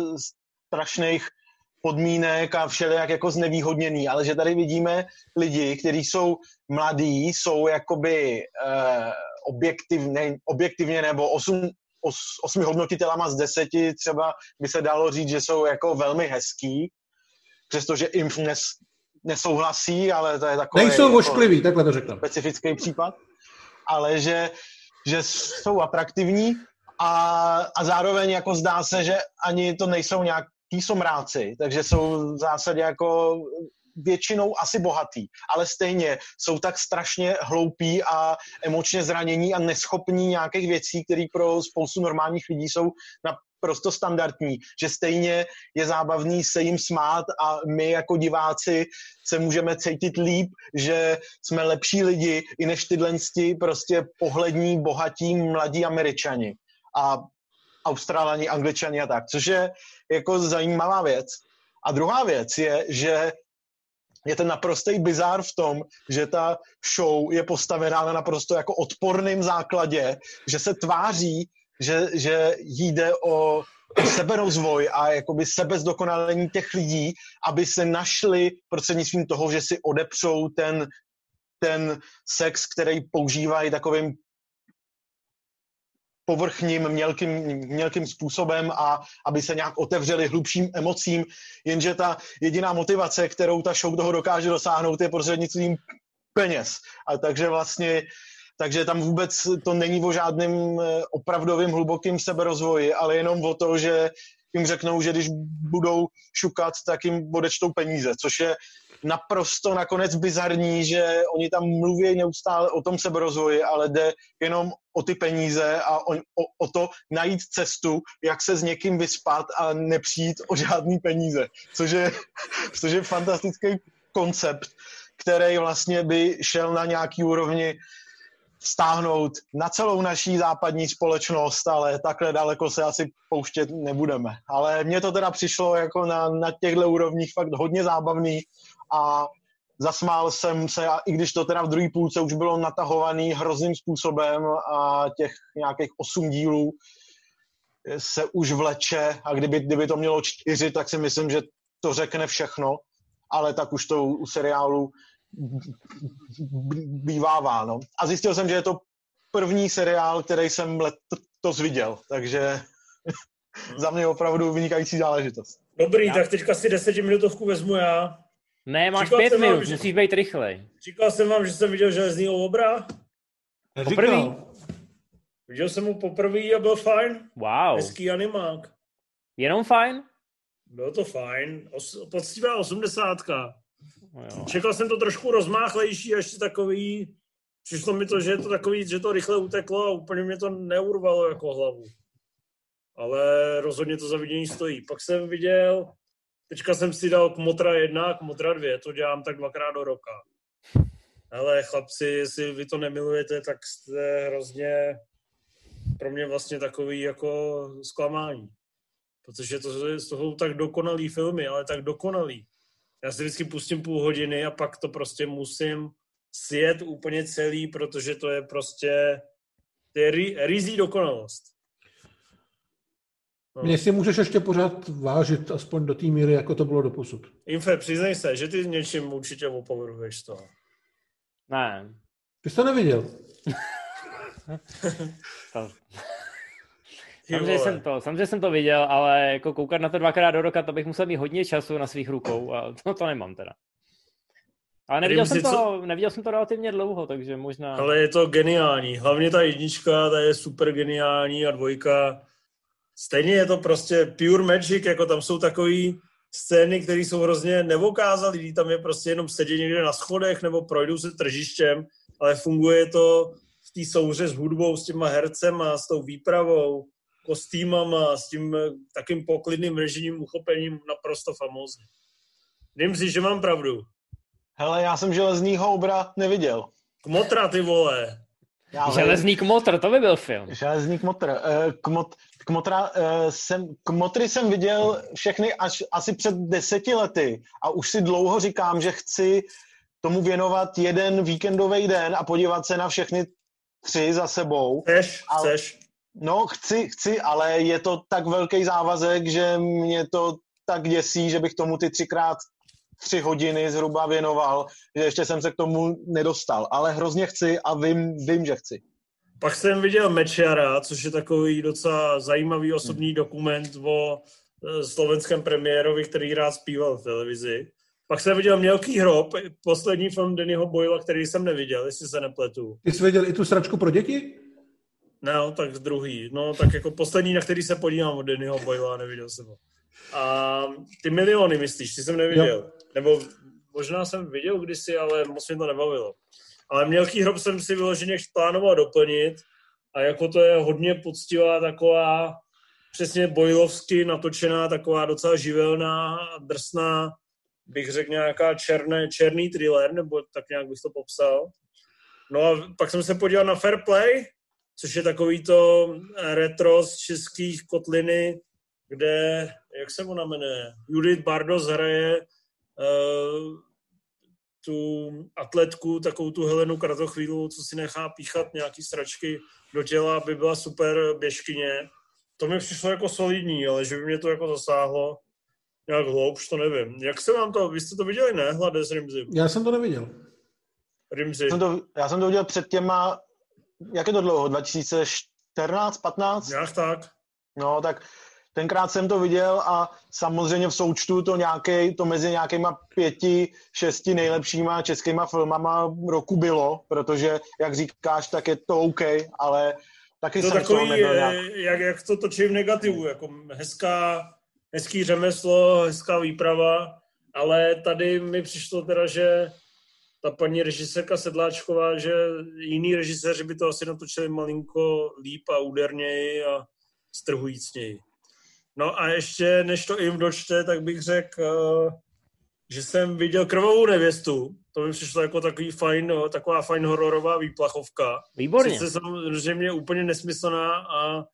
strašných podmínek a všelijak jako znevýhodněný, ale že tady vidíme lidi, kteří jsou mladí, jsou jakoby eh, objektivně, objektivně nebo osm, os, osmi hodnotitelama z deseti třeba by se dalo říct, že jsou jako velmi hezký, přestože jim nes, nesouhlasí, ale to je takový... Nejsou jako ošklivý, takhle to řeknu. Specifický případ, ale že, že jsou atraktivní a, a zároveň jako zdá se, že ani to nejsou nějaký somráci, takže jsou v zásadě jako většinou asi bohatý, ale stejně jsou tak strašně hloupí a emočně zranění a neschopní nějakých věcí, které pro spoustu normálních lidí jsou naprosto standardní, že stejně je zábavný se jim smát a my jako diváci se můžeme cítit líp, že jsme lepší lidi i než tyhle prostě pohlední, bohatí, mladí američani a australani, angličani a tak, což je jako zajímavá věc. A druhá věc je, že je ten naprostý bizár v tom, že ta show je postavená na naprosto jako odporným základě, že se tváří, že, že jde o seberozvoj a jakoby sebezdokonalení těch lidí, aby se našli prostřednictvím toho, že si odepřou ten, ten sex, který používají takovým povrchním, mělkým, mělkým způsobem a aby se nějak otevřeli hlubším emocím, jenže ta jediná motivace, kterou ta show toho dokáže dosáhnout, je prostřednictvím peněz. A takže vlastně takže tam vůbec to není o žádném eh, opravdovým hlubokým seberozvoji, ale jenom o to, že jim řeknou, že když budou šukat, tak jim odečtou peníze, což je naprosto nakonec bizarní, že oni tam mluví neustále o tom seberozvoji, ale jde jenom o ty peníze a o, o, o to najít cestu, jak se s někým vyspat a nepřijít o žádný peníze, což je, což je fantastický koncept, který vlastně by šel na nějaký úrovni stáhnout na celou naší západní společnost, ale takhle daleko se asi pouštět nebudeme. Ale mně to teda přišlo jako na, na těchto úrovních fakt hodně zábavný a zasmál jsem se, a i když to teda v druhé půlce už bylo natahovaný hrozným způsobem a těch nějakých osm dílů se už vleče a kdyby, kdyby to mělo čtyři, tak si myslím, že to řekne všechno, ale tak už to u seriálu bývává. No. A zjistil jsem, že je to první seriál, který jsem letos viděl, takže za mě opravdu vynikající záležitost. Dobrý, já. tak teďka si desetiminutovku vezmu já. Ne, máš Říkal pět minut, vám, že... musíš být rychlej. Říkal jsem vám, že jsem viděl železný obra. Poprvý. Viděl jsem mu poprvé a byl fajn. Wow. Hezký animák. Jenom fajn? Bylo to fajn. Os, poctivá osmdesátka. No Čekal jsem to trošku rozmáchlejší, ještě takový... Přišlo mi to, že je to takový, že to rychle uteklo a úplně mě to neurvalo jako hlavu. Ale rozhodně to za vidění stojí. Pak jsem viděl, teďka jsem si dal Kmotra 1 a Kmotra 2, to dělám tak dvakrát do roka. Ale chlapci, jestli vy to nemilujete, tak jste hrozně pro mě vlastně takový jako zklamání. Protože to, to jsou tak dokonalý filmy, ale tak dokonalý. Já si vždycky pustím půl hodiny a pak to prostě musím sjet úplně celý, protože to je prostě to je rizí dokonalost. No. Mě si můžeš ještě pořád vážit, aspoň do té míry, jako to bylo do posud. Infe, přiznej se, že ty něčím určitě opovrhuješ to. Ne. Ty jsi to neviděl. Samozřejmě jsem, to, samozřejmě jsem to viděl, ale jako koukat na to dvakrát do roka, to bych musel mít hodně času na svých rukou a to, to nemám teda. Ale neviděl jsem, to, co... neviděl jsem to relativně dlouho, takže možná... Ale je to geniální. Hlavně ta jednička, ta je super geniální a dvojka. Stejně je to prostě pure magic, jako tam jsou takový scény, které jsou hrozně nevokázalý, tam je prostě jenom sedět někde na schodech nebo projdou se tržištěm, ale funguje to v té souhře s hudbou, s těma hercema, s tou výpravou kostýmama, s tím eh, takým poklidným režimním uchopením naprosto famózně. Vím si, že mám pravdu. Hele, já jsem železnýho obra neviděl. Kmotra, ty vole. Já Železný kmotr, to by byl film. Železný kmotr. Eh, kmot, kmotra, eh, jsem, kmotry jsem viděl všechny až asi před deseti lety a už si dlouho říkám, že chci tomu věnovat jeden víkendový den a podívat se na všechny tři za sebou. Chceš, ale, chceš. No, chci, chci, ale je to tak velký závazek, že mě to tak děsí, že bych tomu ty třikrát tři hodiny zhruba věnoval, že ještě jsem se k tomu nedostal. Ale hrozně chci a vím, vím že chci. Pak jsem viděl Mečara, což je takový docela zajímavý osobní hmm. dokument o e, slovenském premiérovi, který rád zpíval v televizi. Pak jsem viděl Mělký hrob, poslední film Dennyho Boyla, který jsem neviděl, jestli se nepletu. Ty jsi viděl i tu sračku pro děti? No, tak druhý. No, tak jako poslední, na který se podívám od Dannyho Boyla, neviděl jsem ho. A ty miliony, myslíš, ty jsem neviděl. Jo. Nebo možná jsem viděl kdysi, ale moc mě to nebavilo. Ale Mělký hrob jsem si vyloženě plánoval doplnit a jako to je hodně poctivá taková přesně bojlovsky natočená, taková docela živelná, drsná, bych řekl nějaká černé, černý thriller, nebo tak nějak bych to popsal. No a pak jsem se podíval na Fair Play, což je takový to retro z českých kotliny, kde, jak se ona jmenuje, Judith Bardos hraje uh, tu atletku, takovou tu Helenu Kratochvílu, co si nechá píchat nějaký sračky do těla, aby byla super běžkyně. To mi přišlo jako solidní, ale že by mě to jako zasáhlo nějak hloubš, to nevím. Jak se vám to, vy jste to viděli, ne, Hlade Rimzy? Já jsem to neviděl. Rimzy. Já jsem to, já jsem to viděl před těma jak je to dlouho, 2014, 15? Jak tak. No, tak tenkrát jsem to viděl a samozřejmě v součtu to, nějaký, to mezi nějakýma pěti, šesti nejlepšíma českýma filmama roku bylo, protože, jak říkáš, tak je to OK, ale taky to jsem takový, nějak... jak, jak to točí v negativu, jako hezká, hezký řemeslo, hezká výprava, ale tady mi přišlo teda, že ta paní režisérka Sedláčková, že jiný režiséři by to asi natočili malinko líp a úderněji a strhujícněji. No a ještě, než to jim dočte, tak bych řekl, eh, že jsem viděl Krvavou nevěstu. To mi přišlo jako takový fajn, taková fajn hororová výplachovka. Výborně. Sice samozřejmě úplně nesmyslná a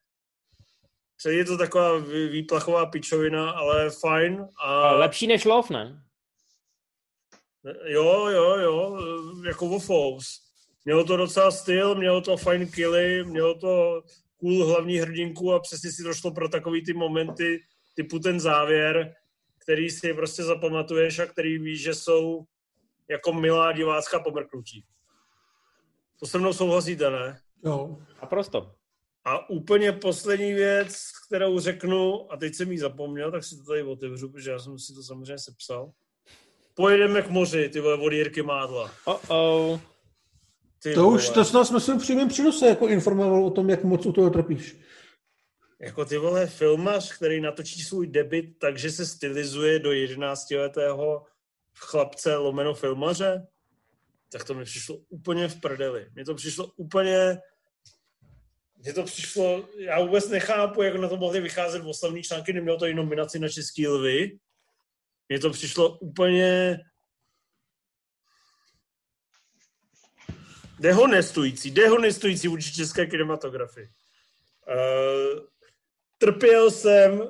je to taková výplachová pičovina, ale fajn. A... Lepší než Love, ne? Jo, jo, jo, jako Wofous. Mělo to docela styl, mělo to fajn killy, mělo to cool hlavní hrdinku a přesně si došlo pro takový ty momenty, typu ten závěr, který si prostě zapamatuješ a který víš, že jsou jako milá divácká pomrknutí. To se mnou souhlasíte, ne? Jo. A prosto. A úplně poslední věc, kterou řeknu, a teď jsem ji zapomněl, tak si to tady otevřu, protože já jsem si to samozřejmě sepsal. Pojedeme k moři, ty vole, od Jirky Mádla. Oh-oh. Ty To už, to snad jsme si v přímém přinose jako informoval o tom, jak moc u toho trpíš. Jako ty vole filmař, který natočí svůj debit, takže se stylizuje do 11-letého chlapce lomeno filmaře, tak to mi přišlo úplně v prdeli. Mně to přišlo úplně... Mně to přišlo... Já vůbec nechápu, jak na to mohli vycházet v oslavní články, nemělo to i nominaci na Český lvy. Mně to přišlo úplně... Dehonestující, dehonestující vůči české kinematografii. Uh, trpěl jsem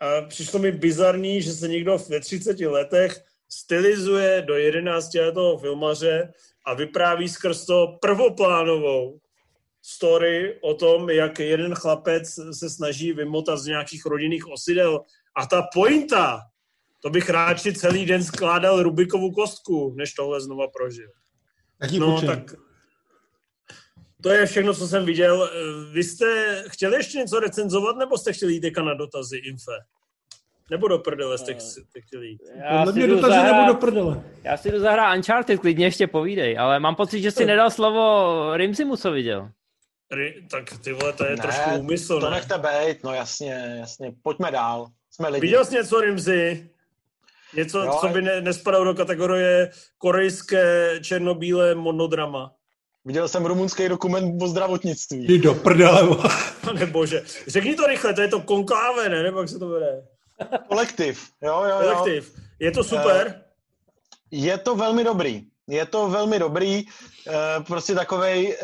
a přišlo mi bizarní, že se někdo ve 30 letech stylizuje do 11 letého filmaře a vypráví skrz to prvoplánovou story o tom, jak jeden chlapec se snaží vymotat z nějakých rodinných osidel. A ta pointa, to bych radši celý den skládal Rubikovu kostku, než tohle znova prožil. Jaký No, počin? tak to je všechno, co jsem viděl. Eh, Vy jste chtěli ještě něco recenzovat, nebo jste chtěli jít teďka na dotazy, Infe? Nebo do prdele jste, jste chtěli jít? Já Podle si, mě jdu dotazy nebo zahrát, do prdele. já si jdu zahrát Uncharted, klidně ještě povídej, ale mám pocit, že si nedal slovo Rimsimu, co viděl. Ry- Tak ty vole, to je Ne, trošku úmysl, To ne? nechte být, no jasně, jasně. Pojďme dál. Jsme lidi. Viděl jsi něco, Rimzi? Něco, Jo, co by ne, nespadalo do kategorie korejské černobílé monodrama. Viděl jsem rumunský dokument o zdravotnictví. Jdi do prdele. Pane bože. Řekni to rychle, to je to konkláve, ne? Nebo jak se to jde? Kolektiv. Jo, jo, jo. Kolektiv. Je to super? Je to velmi dobrý. Je to velmi dobrý, eh, prostě takový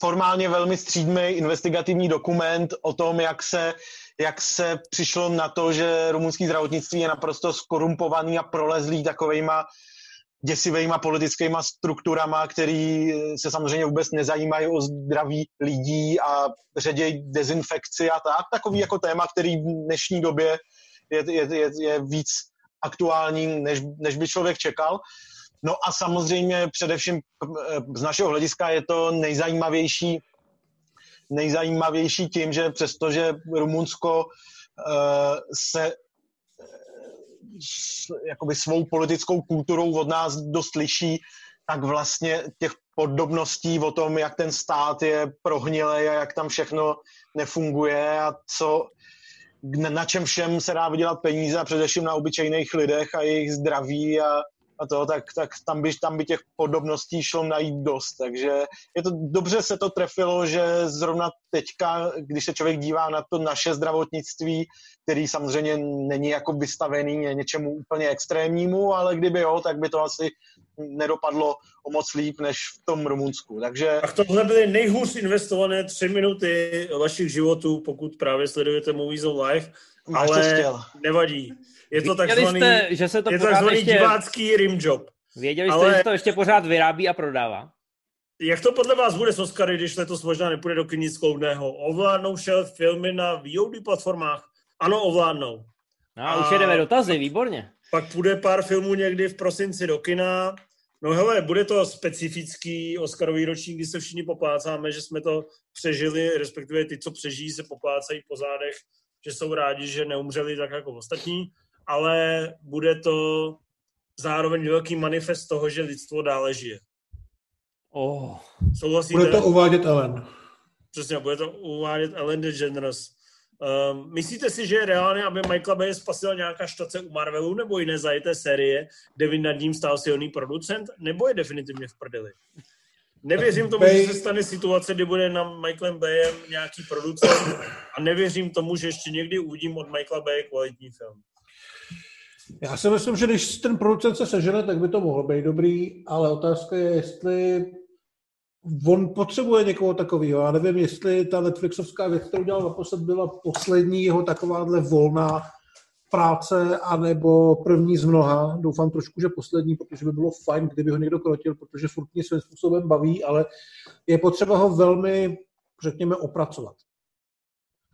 formálně velmi střídmý investigativní dokument o tom, jak se, jak se přišlo na to, že rumunský zdravotnictví je naprosto skorumpovaný a prolezlý takovejma děsivejma politickýma strukturama, který se samozřejmě vůbec nezajímají o zdraví lidí a ředějí dezinfekci a tak. Takový jako téma, který v dnešní době je, je, je, je víc aktuální, než, než by člověk čekal. No a samozřejmě především eh, z našeho hlediska je to nejzajímavější, nejzajímavější tím, že přestože Rumunsko uh, se eh, jakoby svou politickou kulturou od nás dost liší, tak vlastně těch podobností o tom, jak ten stát je prohnilý a jak tam všechno nefunguje a co, na čem všem se dá vydělat peníze a především na obyčejných lidech a jejich zdraví a, a to, tak, tak tam, by, tam by těch podobností šlo najít dost. Takže je to, dobře se to trefilo, že zrovna teďka, když se člověk dívá na to naše zdravotnictví, který samozřejmě není jako vystavený něčemu úplně extrémnímu, ale kdyby jo, tak by to asi nedopadlo o moc líp než v tom Rumunsku. Takže Tak tohle byly nejhůř investované tři minuty vašich životů, pokud právě sledujete Movies on máš co ale nevadí. Je to takzvaný, jste, že se to je takzvaný ještě, divácký rim job. věděli jste, ale- že to ještě pořád vyrábí a prodává? Jak to podle vás bude s Oscary, když letos možná nepůjde do kin nic kloudného? Ovládnou šel filmy na VOD platformách? Ano, ovládnou. No a už A- jedeme dotazy, výborně. Pak půjde pár filmů někdy v prosinci do kina. No hele, bude to specifický Oscarový ročník, kdy se všichni poplácáme, že jsme to přežili, respektive ty, co přežijí, se poplácají po zádech, že jsou rádi, že neumřeli tak jako ostatní, ale bude to zároveň velký manifest toho, že lidstvo dále žije. Oh. Souhlasíte? Bude to uvádět Ellen. Přesně, bude to uvádět Ellen DeGeneres. Um, myslíte si, že je reálné, aby Michaela Bay spasila nějaká štace u Marvelu nebo jiné zajeté série, kde by nad ním stál silný producent, nebo je definitivně v prdeli? Nevěřím tomu, Bay- že se stane situace, kdy bude na Michaelem Bayem nějaký producent a nevěřím tomu, že ještě někdy uvidím od Michaela Baye kvalitní film. Já si myslím, že když ten producent se sežene, tak by to mohlo být dobrý, ale otázka je, jestli on potřebuje někoho takového. Já nevím, jestli ta Netflixovská věc, kterou dělal naposled, byla poslední jeho takováhle volná práce, anebo první z mnoha. Doufám trošku, že poslední, protože by bylo fajn, kdyby ho někdo krotil, protože furt mě svým způsobem baví, ale je potřeba ho velmi, řekněme, opracovat.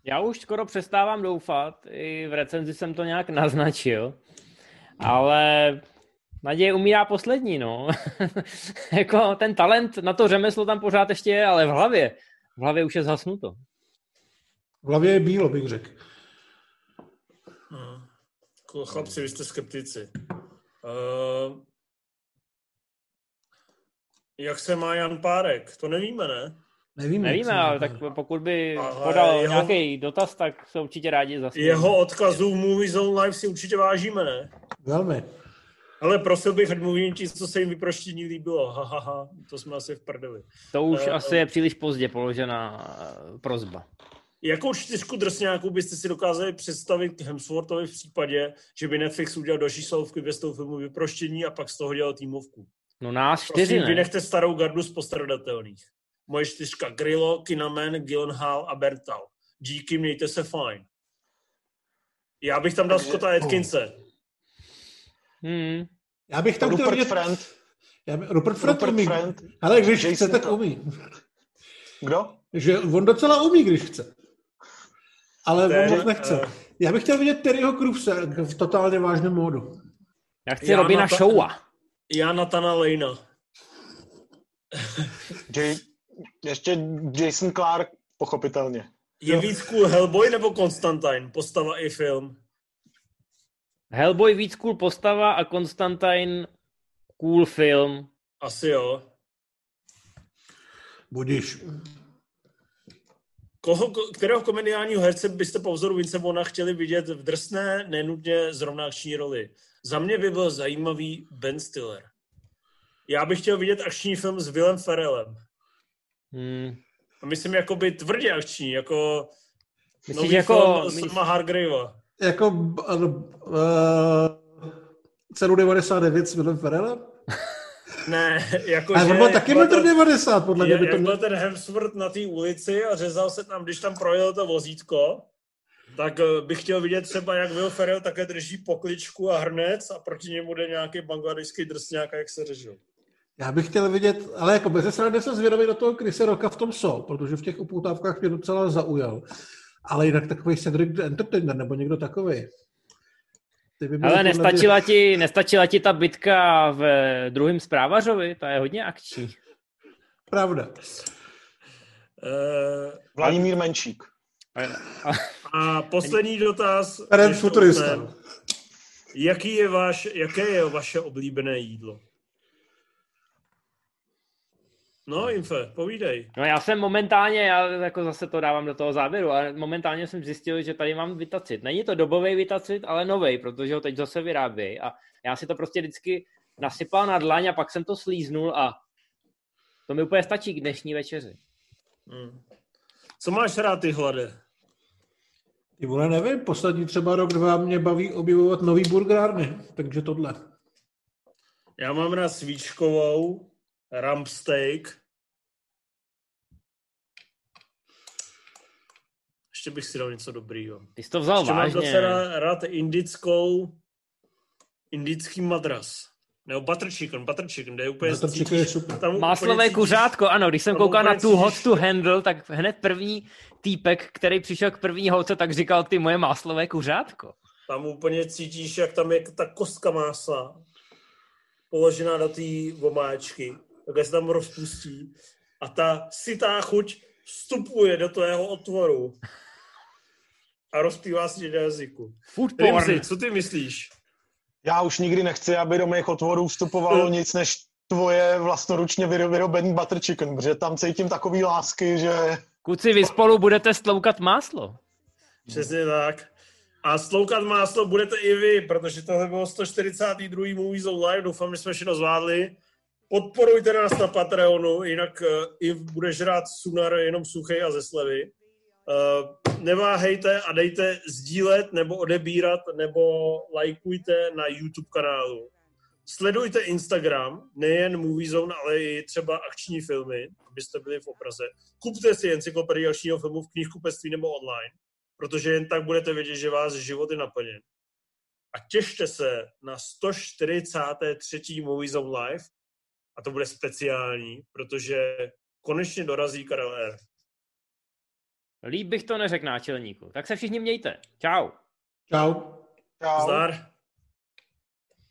Já už skoro přestávám doufat, i v recenzi jsem to nějak naznačil, ale Naděje umírá poslední, no. jako ten talent na to řemeslo tam pořád ještě je, ale v hlavě. V hlavě už je zhasnuto. V hlavě je bílo, bych řekl. Hmm. Chlapci, vy jste skeptici. Uh, jak se má Jan Párek? To nevíme, ne? Nevíme, Nevíme, ale tak pokud by Ale podal jeho- nějaký dotaz, tak se určitě rádi zastavíme. Jeho odkazů Movie Zone Live si určitě vážíme, ne? Velmi. Ale prosil bych, ať mluvím ti, co se jim vyproštění líbilo. Ha, ha, ha, to jsme asi v prdeli. To už Eh, asi je příliš pozdě položená eh, prozba. Jakou čtyřku drsňáků byste si dokázali představit k Hemsworthovi v případě, že by Netflix udělal další slovky ve toho filmu Vyproštění a pak z toho dělal týmovku? No nás čtyři, Prosím, ne? vynechte starou gardu z postradatelných. Moje čtyřka Grillo, Kinaman, Gyllenhaal a Bertal. Díky, mějte se fajn. Já bych tam dal Scotta Atkinse. Hmm. Já bych tam chtěl Rupert vidět... Friend. Já by... Rupert Friend Rupert umí. Friend. Ale když Jason chce, tak Todd. umí. Kdo? Že on docela umí, když chce. Ale Ten, on moc nechce. eh, Já bych chtěl vidět Terryho Kruse v totálně vážném módu. Já chci Já Robina na to- Showa. Já Natana Lejna. J- ještě Jason Clark, pochopitelně. Je víc cool Hellboy nebo Konstantin? Postava i film. Hellboy víc cool postava a Konstantin cool film. Asi jo. Budíš. Koho, ko- kterého komediálního herce byste po vzoru Vince Vaughna chtěli vidět v drsné, nenutně zrovna akční roli? Za mě by byl zajímavý Ben Stiller. Já bych chtěl vidět akční film s Willem Ferrellem. Hmm. A myslím jakoby tvrdě akční, jako Myslíš nový jako... film mys- Sama Hargravea. Jako uh, cenu 99 s Willem Ferrellem? Ne, jako Ale on byl taky metr 90, podle mě by to byl měl. ten Hemsworth na té ulici a řezal se tam, když tam projel to vozítko, tak eh, bych chtěl vidět třeba, jak Will Ferrell také drží pokličku a hrnec a proti němu jde nějaký bangladeský drsňák, a jak se řežil. Já bych chtěl vidět, ale jako bez srandy se zvědavý do toho Chrisa Roka v tom Sol, protože v těch upoutávkách mě docela zaujal. Ale jinak takový Cedric the Entertainer nebo někdo takový. Ale nestačila ti, nestačila ti ta bitka v druhém zprávařovi, ta je hodně akční. Pravda. Uh, Vladimír Menšík. a poslední dotaz. To Futurista. Jaký je váš, jaké je vaše oblíbené jídlo? No, Infe, povídej. No já jsem momentálně, já jako zase to dávám do toho závěru, ale momentálně jsem zjistil, že tady mám vitacit. Není to dobový vitacit, ale novej, protože ho teď zase vyrábějí a já si to prostě vždycky nasypal na dlaň a pak jsem to slíznul a to mi úplně stačí k dnešní večeři. Hmm. Co máš rád ty hlade? Ty vole, nevím, poslední třeba rok, dva mě baví objevovat nový burgerárny, takže tohle. Já mám rád svíčkovou, rump steak. Ještě bych si dal něco dobrýho. Ty jsi to vzal Ještě mám vážně. docela rád indickou, indický madras. Nebo butter chicken, butter chicken, kde je úplně Butter chicken je super. tam Máslové úplně cítíš- kuřátko, ano, když jsem koukal na tu hot to handle, tak hned první týpek, který přišel k první holce, tak říkal ty moje máslové kuřátko. Tam úplně cítíš, jak tam je ta kostka másla položená do té vomáčky, tak se tam rozpustí a ta sytá chuť vstupuje do toho otvoru a rozpívá si tě do jazyku. Food Rimzi, co ty myslíš? Já už nikdy nechci, aby do mých otvorů vstupovalo nic než tvoje vlastnoručně vyro- vyrobený butter chicken, protože tam cítím takový lásky, že Kuci, vy spolu budete stloukat máslo. Přesně tak. A sloukat máslo budete i vy, protože tohle bylo 142. Movie Zone Live. Doufám, že jsme všechno zvládli. Podporujte nás na Patreonu, jinak uh, i budeš rád sunar jenom suchej a ze slevy. Uh, neváhejte a dejte sdílet nebo odebírat nebo lajkujte na YouTube kanálu. Sledujte Instagram, nejen Movie Zone, ale i třeba akční filmy, abyste byli v obraze. Kupte si encyklopedii akčního filmu v knihkupectví nebo online protože jen tak budete vědět, že vás život je naplněn. A těšte se na 143. Movie Zone Live a to bude speciální, protože konečně dorazí Karel R. Líp bych to neřekl náčelníku. Tak se všichni mějte. Čau. Čau. Čau. Zdar.